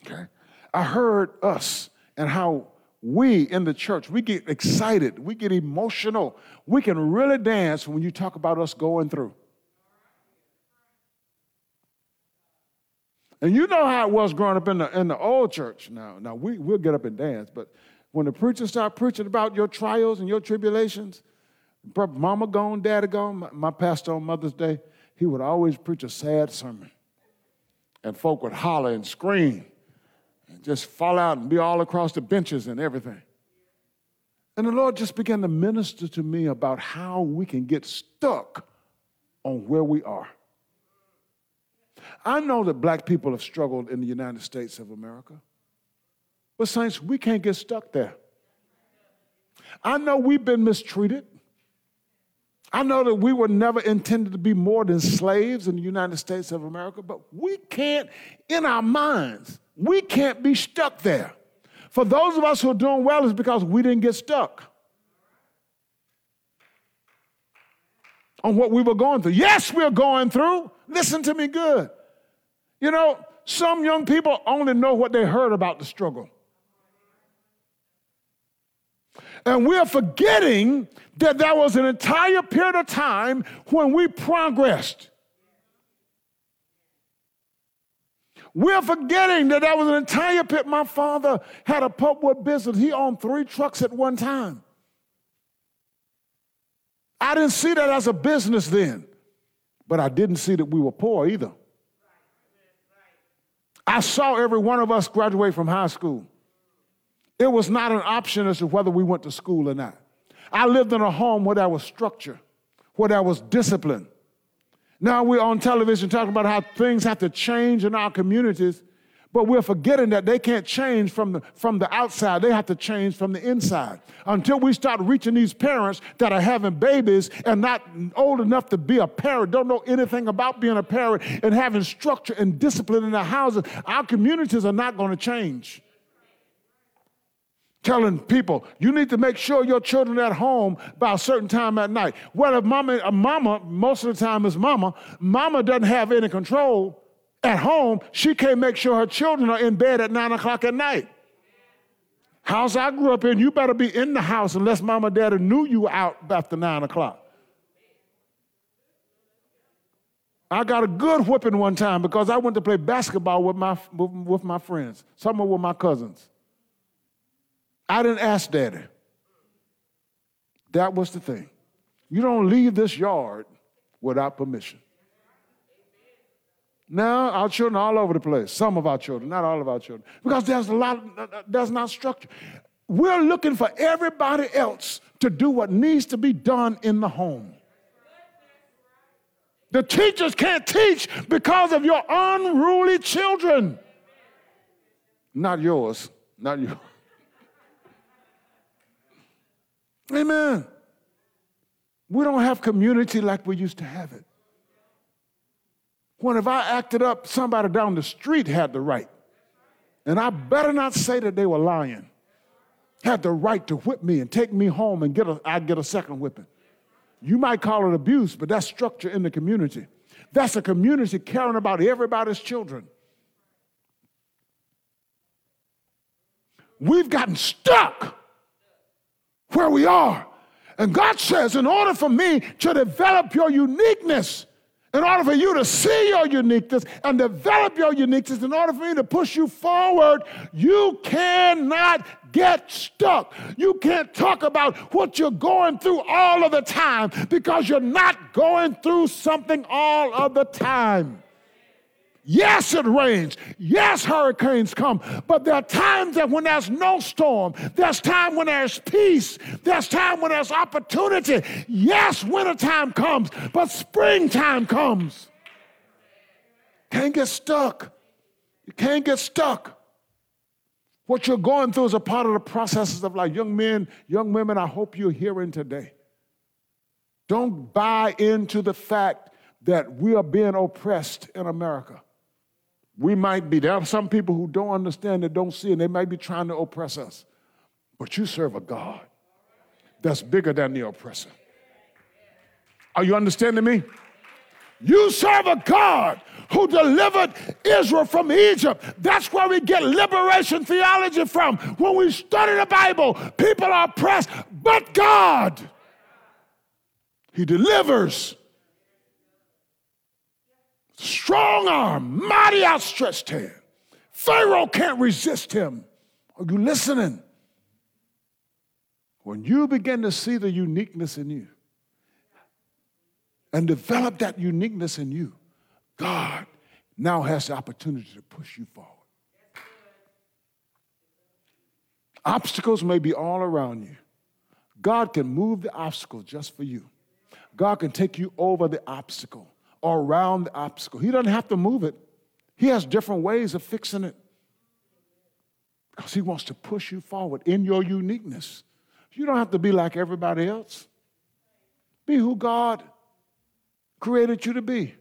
okay? I heard us and how we in the church, we get excited, we get emotional, we can really dance when you talk about us going through. And you know how it was growing up in the, in the old church. Now, now we, we'll get up and dance, but when the preacher start preaching about your trials and your tribulations, mama gone, daddy gone, my, my pastor on Mother's Day, he would always preach a sad sermon. And folk would holler and scream and just fall out and be all across the benches and everything. And the Lord just began to minister to me about how we can get stuck on where we are. I know that black people have struggled in the United States of America. But, Saints, we can't get stuck there. I know we've been mistreated. I know that we were never intended to be more than slaves in the United States of America, but we can't, in our minds, we can't be stuck there. For those of us who are doing well, it's because we didn't get stuck on what we were going through. Yes, we're going through. Listen to me good. You know, some young people only know what they heard about the struggle. And we're forgetting that there was an entire period of time when we progressed. We're forgetting that there was an entire pit. My father had a pulpwood business. He owned three trucks at one time. I didn't see that as a business then, but I didn't see that we were poor either. I saw every one of us graduate from high school. It was not an option as to whether we went to school or not. I lived in a home where there was structure, where there was discipline. Now we're on television talking about how things have to change in our communities, but we're forgetting that they can't change from the, from the outside. They have to change from the inside. Until we start reaching these parents that are having babies and not old enough to be a parent, don't know anything about being a parent, and having structure and discipline in their houses, our communities are not going to change telling people you need to make sure your children are at home by a certain time at night. Well, if mama, a mama, most of the time is mama, mama doesn't have any control at home. She can't make sure her children are in bed at nine o'clock at night. House I grew up in, you better be in the house unless mama daddy knew you out after nine o'clock. I got a good whipping one time because I went to play basketball with my, with, my friends. Some of were my cousins. I didn't ask daddy. That was the thing. You don't leave this yard without permission. Now, our children are all over the place. Some of our children, not all of our children. Because there's a lot, there's not structure. We're looking for everybody else to do what needs to be done in the home. The teachers can't teach because of your unruly children. Not yours, not yours. Amen. We don't have community like we used to have it. When if I acted up, somebody down the street had the right. And I better not say that they were lying. Had the right to whip me and take me home and get a, I'd get a second whipping. You might call it abuse, but that's structure in the community. That's a community caring about everybody's children. We've gotten stuck where we are. And God says, in order for me to develop your uniqueness, in order for you to see your uniqueness and develop your uniqueness, in order for me to push you forward, you cannot get stuck. You can't talk about what you're going through all of the time because you're not going through something all of the time. Yes, it rains. Yes, hurricanes come. But there are times that when there's no storm, there's time when there's peace, there's time when there's opportunity. Yes, wintertime comes, but springtime comes. Can't get stuck. You can't get stuck. What you're going through is a part of the processes of life. Young men, young women, I hope you're hearing today. Don't buy into the fact that we are being oppressed in America. We might be. There are some people who don't understand and don't see, and they might be trying to oppress us. But you serve a God that's bigger than the oppressor. Are you understanding me? You serve a God who delivered Israel from Egypt. That's where we get liberation theology from. When we study the Bible, people are oppressed, but God, He delivers strong arm, mighty outstretched hand. Pharaoh can't resist him. Are you listening? When you begin to see the uniqueness in you and develop that uniqueness in you, God now has the opportunity to push you forward. Obstacles may be all around you. God can move the obstacle just for you. God can take you over the obstacle or around the obstacle. He doesn't have to move it, He has different ways of fixing it because He wants to push you forward in your uniqueness. You don't have to be like everybody else. Be who God created you to be.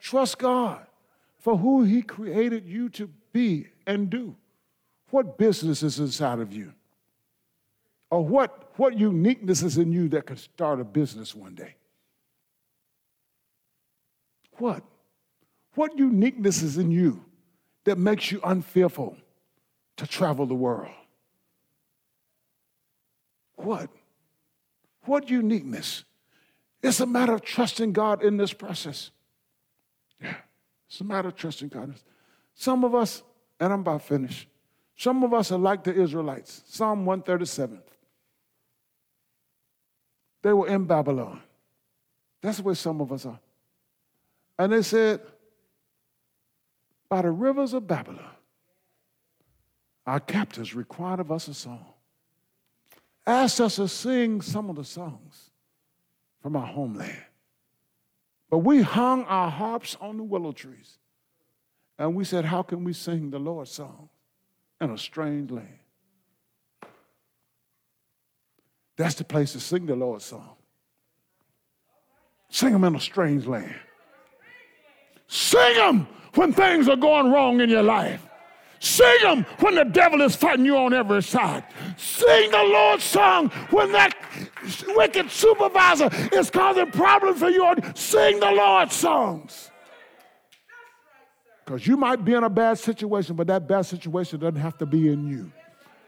Trust God for who He created you to be and do. What business is inside of you? Or what, what uniqueness is in you that could start a business one day? What? What uniqueness is in you that makes you unfearful to travel the world? What? What uniqueness? It's a matter of trusting God in this process. Yeah, it's a matter of trusting God. Some of us, and I'm about finished, some of us are like the Israelites. Psalm 137. They were in Babylon. That's where some of us are. And they said, By the rivers of Babylon, our captors required of us a song. Asked us to sing some of the songs from our homeland. But we hung our harps on the willow trees. And we said, How can we sing the Lord's song in a strange land? That's the place to sing the Lord's song. Sing them in a strange land. Sing them when things are going wrong in your life. Sing them when the devil is fighting you on every side. Sing the Lord's song when that wicked supervisor is causing problems for you. Sing the Lord's songs. Because you might be in a bad situation, but that bad situation doesn't have to be in you.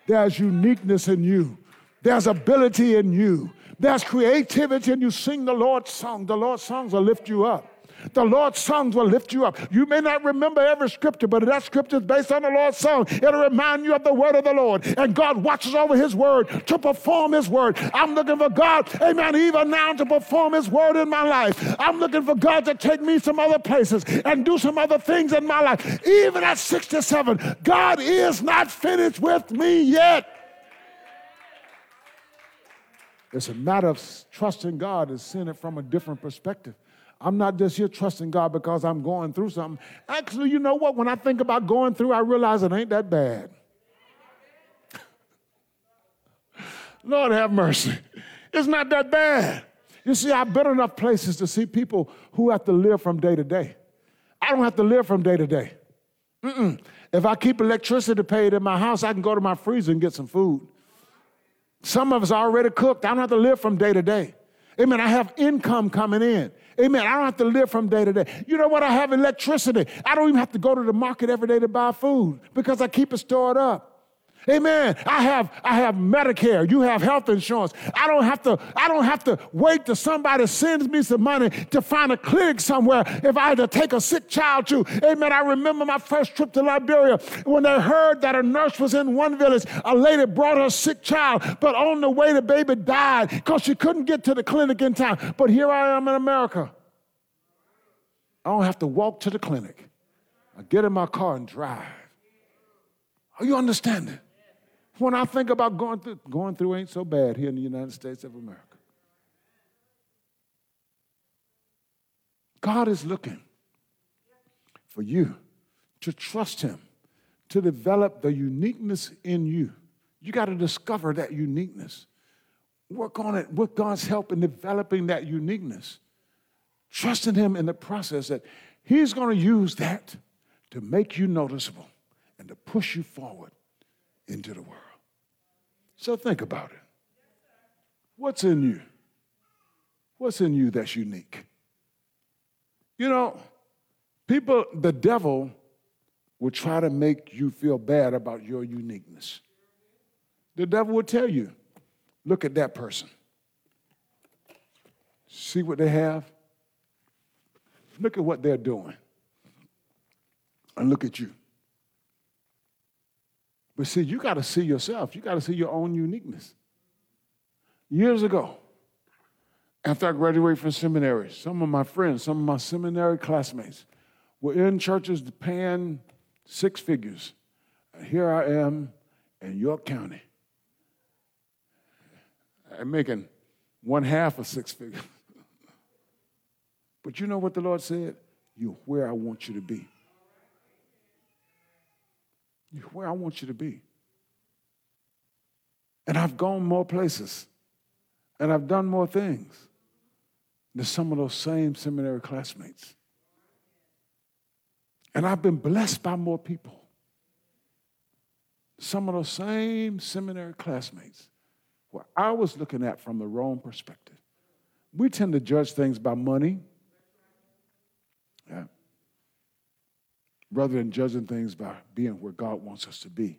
There's uniqueness in you, there's ability in you, there's creativity in you. Sing the Lord's song. The Lord's songs will lift you up. The Lord's songs will lift you up. You may not remember every scripture, but that scripture is based on the Lord's song. It'll remind you of the word of the Lord. And God watches over his word to perform his word. I'm looking for God, amen, even now to perform his word in my life. I'm looking for God to take me some other places and do some other things in my life. Even at 67, God is not finished with me yet. It's a matter of trusting God and seeing it from a different perspective. I'm not just here trusting God because I'm going through something. Actually, you know what? When I think about going through, I realize it ain't that bad. Lord have mercy. It's not that bad. You see, I've been enough places to see people who have to live from day to day. I don't have to live from day to day. Mm-mm. If I keep electricity paid in my house, I can go to my freezer and get some food. Some of us are already cooked. I don't have to live from day to day. Amen. I have income coming in. Amen. I don't have to live from day to day. You know what? I have electricity. I don't even have to go to the market every day to buy food because I keep it stored up. Amen. I have I have Medicare. You have health insurance. I don't have to I don't have to wait till somebody sends me some money to find a clinic somewhere if I had to take a sick child to. Amen. I remember my first trip to Liberia when they heard that a nurse was in one village. A lady brought her sick child, but on the way the baby died because she couldn't get to the clinic in time. But here I am in America. I don't have to walk to the clinic. I get in my car and drive. Are you understanding? When I think about going through, going through ain't so bad here in the United States of America. God is looking for you to trust Him, to develop the uniqueness in you. You got to discover that uniqueness. Work on it with God's help in developing that uniqueness. Trusting Him in the process that He's going to use that to make you noticeable and to push you forward into the world. So think about it. What's in you? What's in you that's unique? You know, people, the devil will try to make you feel bad about your uniqueness. The devil will tell you, look at that person. See what they have? Look at what they're doing. And look at you. But see, you got to see yourself. You got to see your own uniqueness. Years ago, after I graduated from seminary, some of my friends, some of my seminary classmates were in churches paying six figures. Here I am in York County. I'm making one half of six figures. but you know what the Lord said? You're where I want you to be where I want you to be. And I've gone more places and I've done more things than some of those same seminary classmates. And I've been blessed by more people. Some of those same seminary classmates where I was looking at from the wrong perspective. We tend to judge things by money. Rather than judging things by being where God wants us to be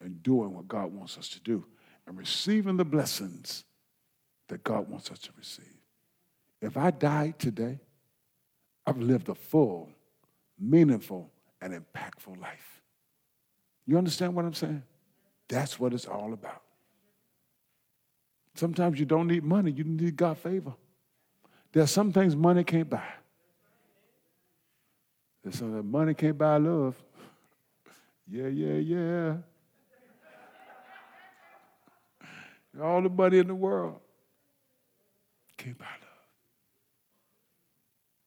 and doing what God wants us to do and receiving the blessings that God wants us to receive. If I died today, I've lived a full, meaningful, and impactful life. You understand what I'm saying? That's what it's all about. Sometimes you don't need money, you need God's favor. There are some things money can't buy. And so that money can't buy love. yeah, yeah, yeah. All the money in the world can't buy love.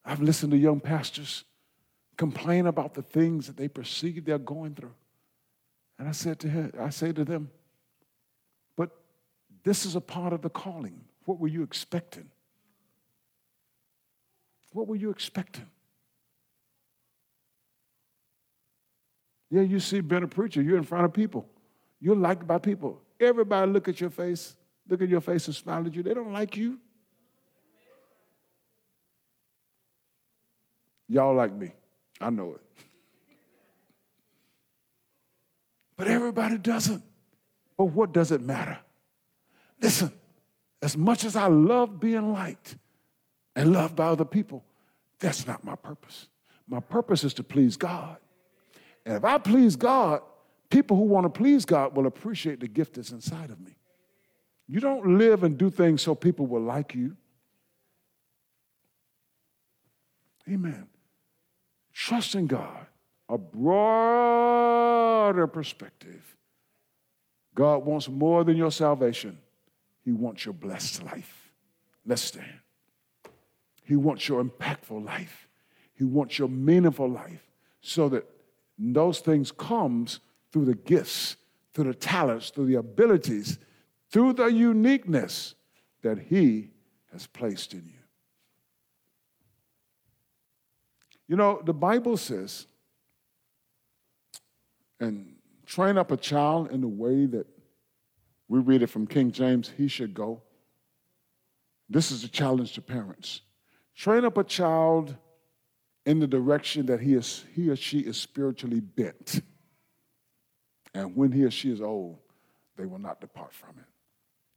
I've listened to young pastors complain about the things that they perceive they're going through. And I said to him, I say to them, but this is a part of the calling. What were you expecting? What were you expecting? Yeah, you see a preacher, you're in front of people. You're liked by people. Everybody look at your face, look at your face and smile at you. They don't like you. Y'all like me. I know it. But everybody doesn't. But what does it matter? Listen, as much as I love being liked and loved by other people, that's not my purpose. My purpose is to please God. And if I please God, people who want to please God will appreciate the gift that's inside of me. You don't live and do things so people will like you. Amen. Trust in God, a broader perspective. God wants more than your salvation, He wants your blessed life. Let's stand. He wants your impactful life, He wants your meaningful life so that and those things comes through the gifts, through the talents, through the abilities, through the uniqueness that he has placed in you. You know, the Bible says, and train up a child in the way that we read it from King James, he should go. This is a challenge to parents. Train up a child in the direction that he, is, he or she is spiritually bent. And when he or she is old, they will not depart from it.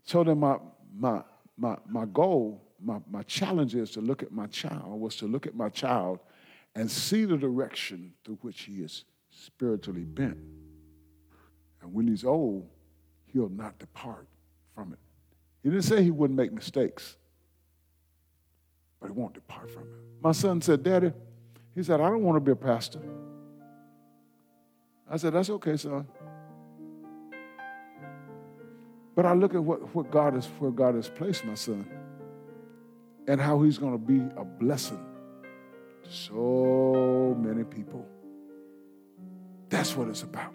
So then my, my, my, my goal, my, my challenge is to look at my child, was to look at my child and see the direction through which he is spiritually bent. And when he's old, he'll not depart from it. He didn't say he wouldn't make mistakes, but he won't depart from it. My son said, Daddy, he said, I don't want to be a pastor. I said, That's okay, son. But I look at what, what God is, where God has placed my son and how he's going to be a blessing to so many people. That's what it's about.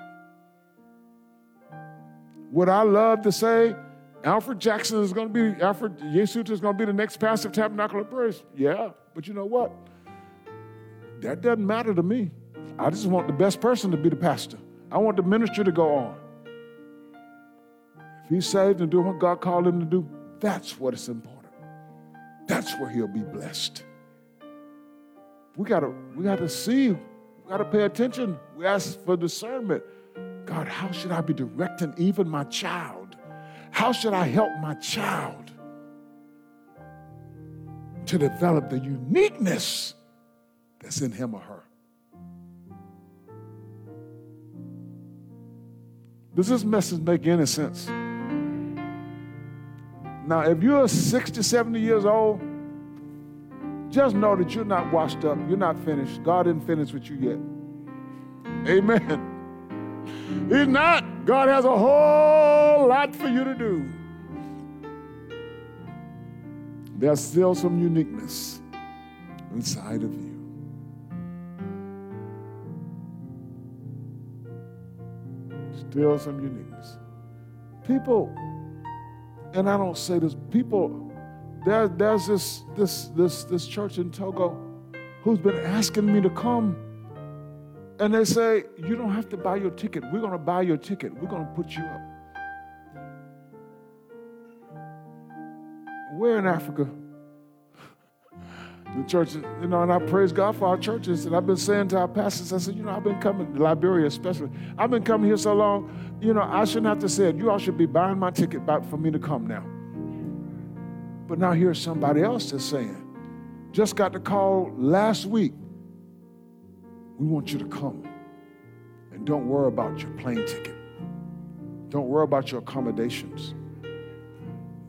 Would I love to say Alfred Jackson is going to be, Alfred Yesuta is going to be the next pastor of Tabernacle of Praise? Yeah, but you know what? That doesn't matter to me. I just want the best person to be the pastor. I want the ministry to go on. If he's saved and doing what God called him to do, that's what is important. That's where he'll be blessed. We gotta, we gotta see, we gotta pay attention. We ask for discernment. God, how should I be directing even my child? How should I help my child to develop the uniqueness that's in him or her? Does this message make any sense? Now, if you're 60, 70 years old, just know that you're not washed up. You're not finished. God didn't finish with you yet. Amen. He's not. God has a whole lot for you to do. There's still some uniqueness inside of you. Still some uniqueness. People and I don't say this, people, there, there's this, this, this, this church in Togo who's been asking me to come. And they say, You don't have to buy your ticket. We're going to buy your ticket. We're going to put you up. Where in Africa? The churches, you know, and I praise God for our churches. And I've been saying to our pastors, I said, you know, I've been coming, Liberia especially, I've been coming here so long, you know, I shouldn't have to say it. You all should be buying my ticket back for me to come now. But now here's somebody else that's saying, just got the call last week. We want you to come. And don't worry about your plane ticket. Don't worry about your accommodations.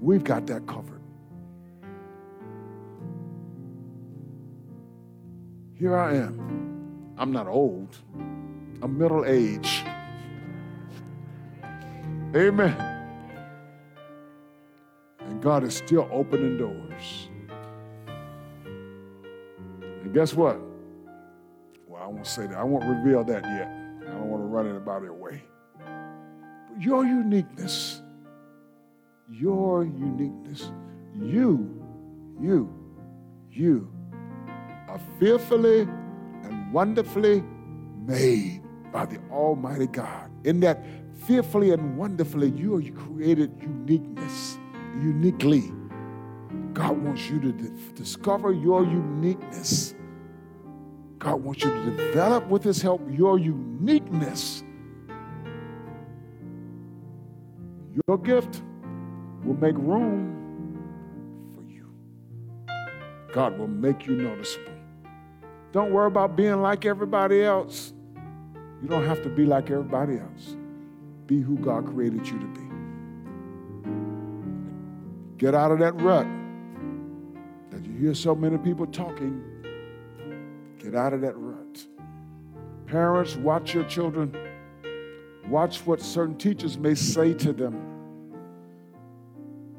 We've got that covered. Here I am. I'm not old, I'm middle age. Amen. And God is still opening doors. And guess what? Well, I won't say that. I won't reveal that yet. I don't want to run anybody away. But your uniqueness, your uniqueness, you, you, you are fearfully and wonderfully made by the Almighty God. In that fearfully and wonderfully, you are created uniqueness, uniquely. God wants you to discover your uniqueness. God wants you to develop with His help your uniqueness. Your gift will make room for you. God will make you noticeable. Don't worry about being like everybody else. You don't have to be like everybody else. Be who God created you to be. Get out of that rut that you hear so many people talking. Get out of that rut. Parents, watch your children. Watch what certain teachers may say to them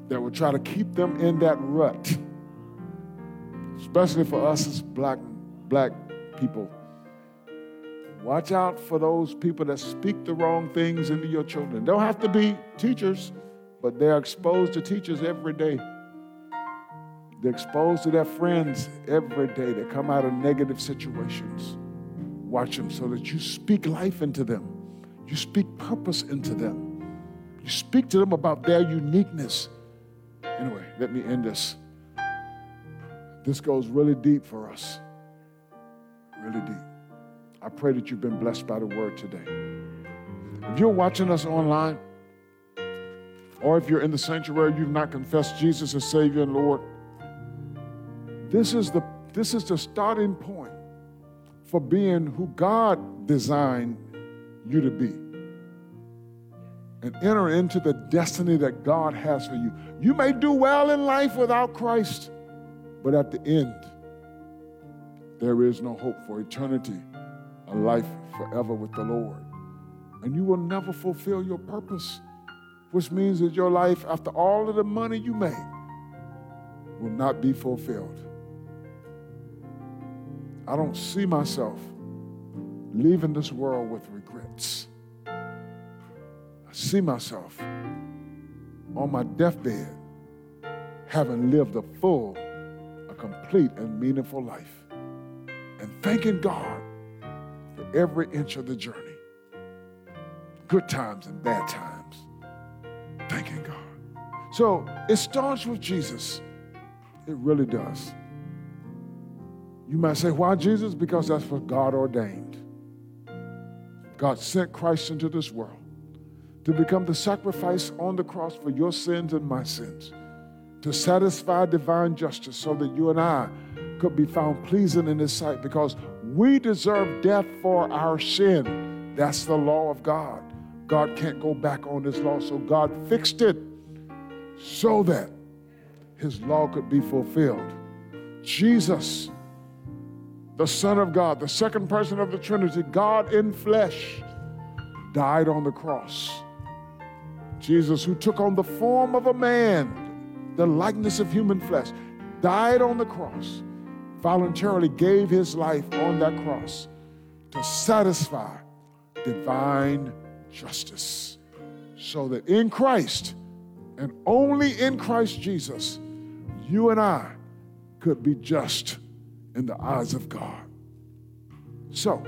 that will try to keep them in that rut, especially for us as black black people. Watch out for those people that speak the wrong things into your children. Don't have to be teachers, but they're exposed to teachers every day. They're exposed to their friends every day. They come out of negative situations. Watch them so that you speak life into them. You speak purpose into them. You speak to them about their uniqueness. Anyway, let me end this. This goes really deep for us. Really deep. I pray that you've been blessed by the word today. If you're watching us online, or if you're in the sanctuary, you've not confessed Jesus as Savior and Lord, this is the, this is the starting point for being who God designed you to be. And enter into the destiny that God has for you. You may do well in life without Christ, but at the end, there is no hope for eternity, a life forever with the Lord. And you will never fulfill your purpose, which means that your life, after all of the money you make, will not be fulfilled. I don't see myself leaving this world with regrets. I see myself on my deathbed having lived a full, a complete, and meaningful life. And thanking God for every inch of the journey good times and bad times. Thanking God. So it starts with Jesus. It really does. You might say, why Jesus? Because that's what God ordained. God sent Christ into this world to become the sacrifice on the cross for your sins and my sins, to satisfy divine justice so that you and I could be found pleasing in His sight because we deserve death for our sin. That's the law of God. God can't go back on His law, so God fixed it so that His law could be fulfilled. Jesus the Son of God, the second person of the Trinity, God in flesh, died on the cross. Jesus, who took on the form of a man, the likeness of human flesh, died on the cross, voluntarily gave his life on that cross to satisfy divine justice. So that in Christ, and only in Christ Jesus, you and I could be just in the eyes of God. So,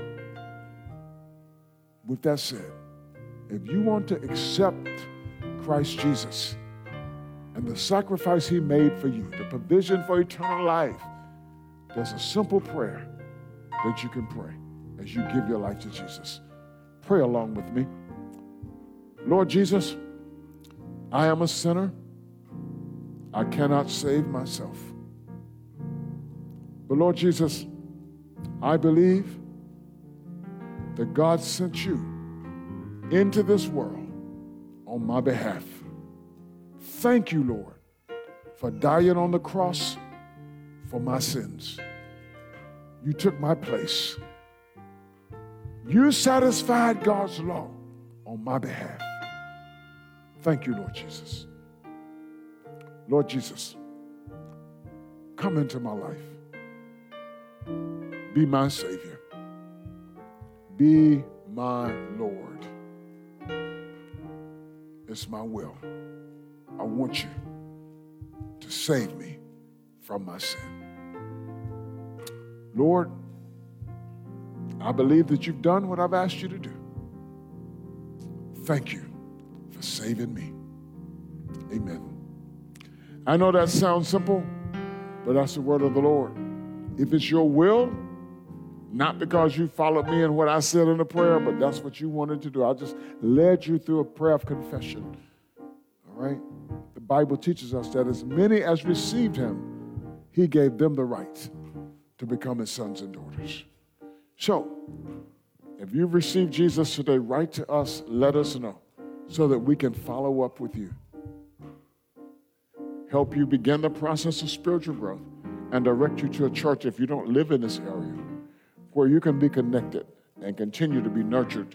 with that said, if you want to accept Christ Jesus and the sacrifice he made for you, the provision for eternal life, there's a simple prayer that you can pray as you give your life to Jesus. Pray along with me. Lord Jesus, I am a sinner. I cannot save myself. But Lord Jesus, I believe that God sent you into this world on my behalf. Thank you, Lord, for dying on the cross for my sins. You took my place. You satisfied God's law on my behalf. Thank you, Lord Jesus. Lord Jesus, come into my life. Be my Savior. Be my Lord. It's my will. I want you to save me from my sin. Lord, I believe that you've done what I've asked you to do. Thank you for saving me. Amen. I know that sounds simple, but that's the word of the Lord. If it's your will, not because you followed me in what I said in the prayer, but that's what you wanted to do. I just led you through a prayer of confession. All right? The Bible teaches us that as many as received him, he gave them the right to become his sons and daughters. So, if you've received Jesus today, write to us, let us know, so that we can follow up with you. Help you begin the process of spiritual growth and direct you to a church if you don't live in this area where you can be connected and continue to be nurtured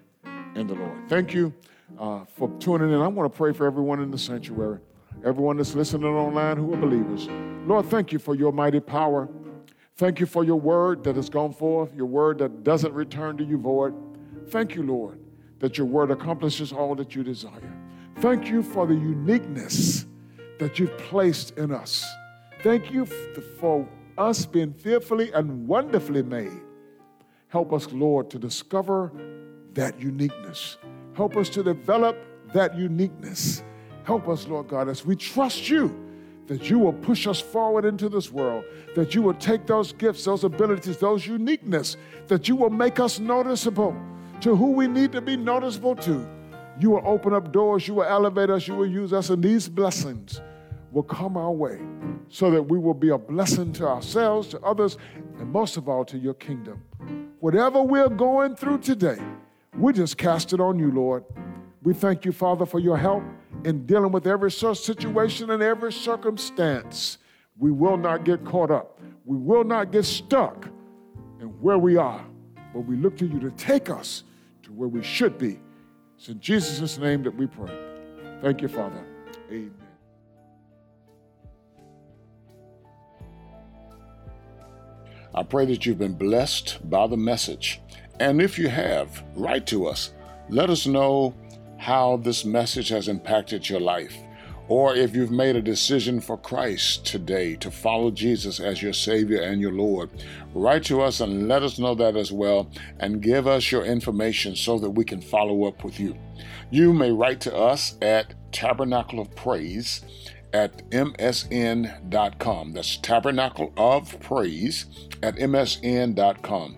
in the Lord. Thank you uh, for tuning in. I want to pray for everyone in the sanctuary, everyone that's listening online who are believers. Lord, thank you for your mighty power. Thank you for your word that has gone forth, your word that doesn't return to you void. Thank you, Lord, that your word accomplishes all that you desire. Thank you for the uniqueness that you've placed in us. Thank you for us being fearfully and wonderfully made. Help us, Lord, to discover that uniqueness. Help us to develop that uniqueness. Help us, Lord God, as we trust you that you will push us forward into this world, that you will take those gifts, those abilities, those uniqueness, that you will make us noticeable to who we need to be noticeable to. You will open up doors, you will elevate us, you will use us, and these blessings will come our way so that we will be a blessing to ourselves, to others, and most of all to your kingdom. Whatever we're going through today, we just cast it on you, Lord. We thank you, Father, for your help in dealing with every situation and every circumstance. We will not get caught up. We will not get stuck in where we are, but we look to you to take us to where we should be. It's in Jesus' name that we pray. Thank you, Father. Amen. I pray that you've been blessed by the message. And if you have, write to us. Let us know how this message has impacted your life, or if you've made a decision for Christ today to follow Jesus as your Savior and your Lord, write to us and let us know that as well, and give us your information so that we can follow up with you. You may write to us at Tabernacle of Praise at msn.com. That's Tabernacle of Praise at msn.com.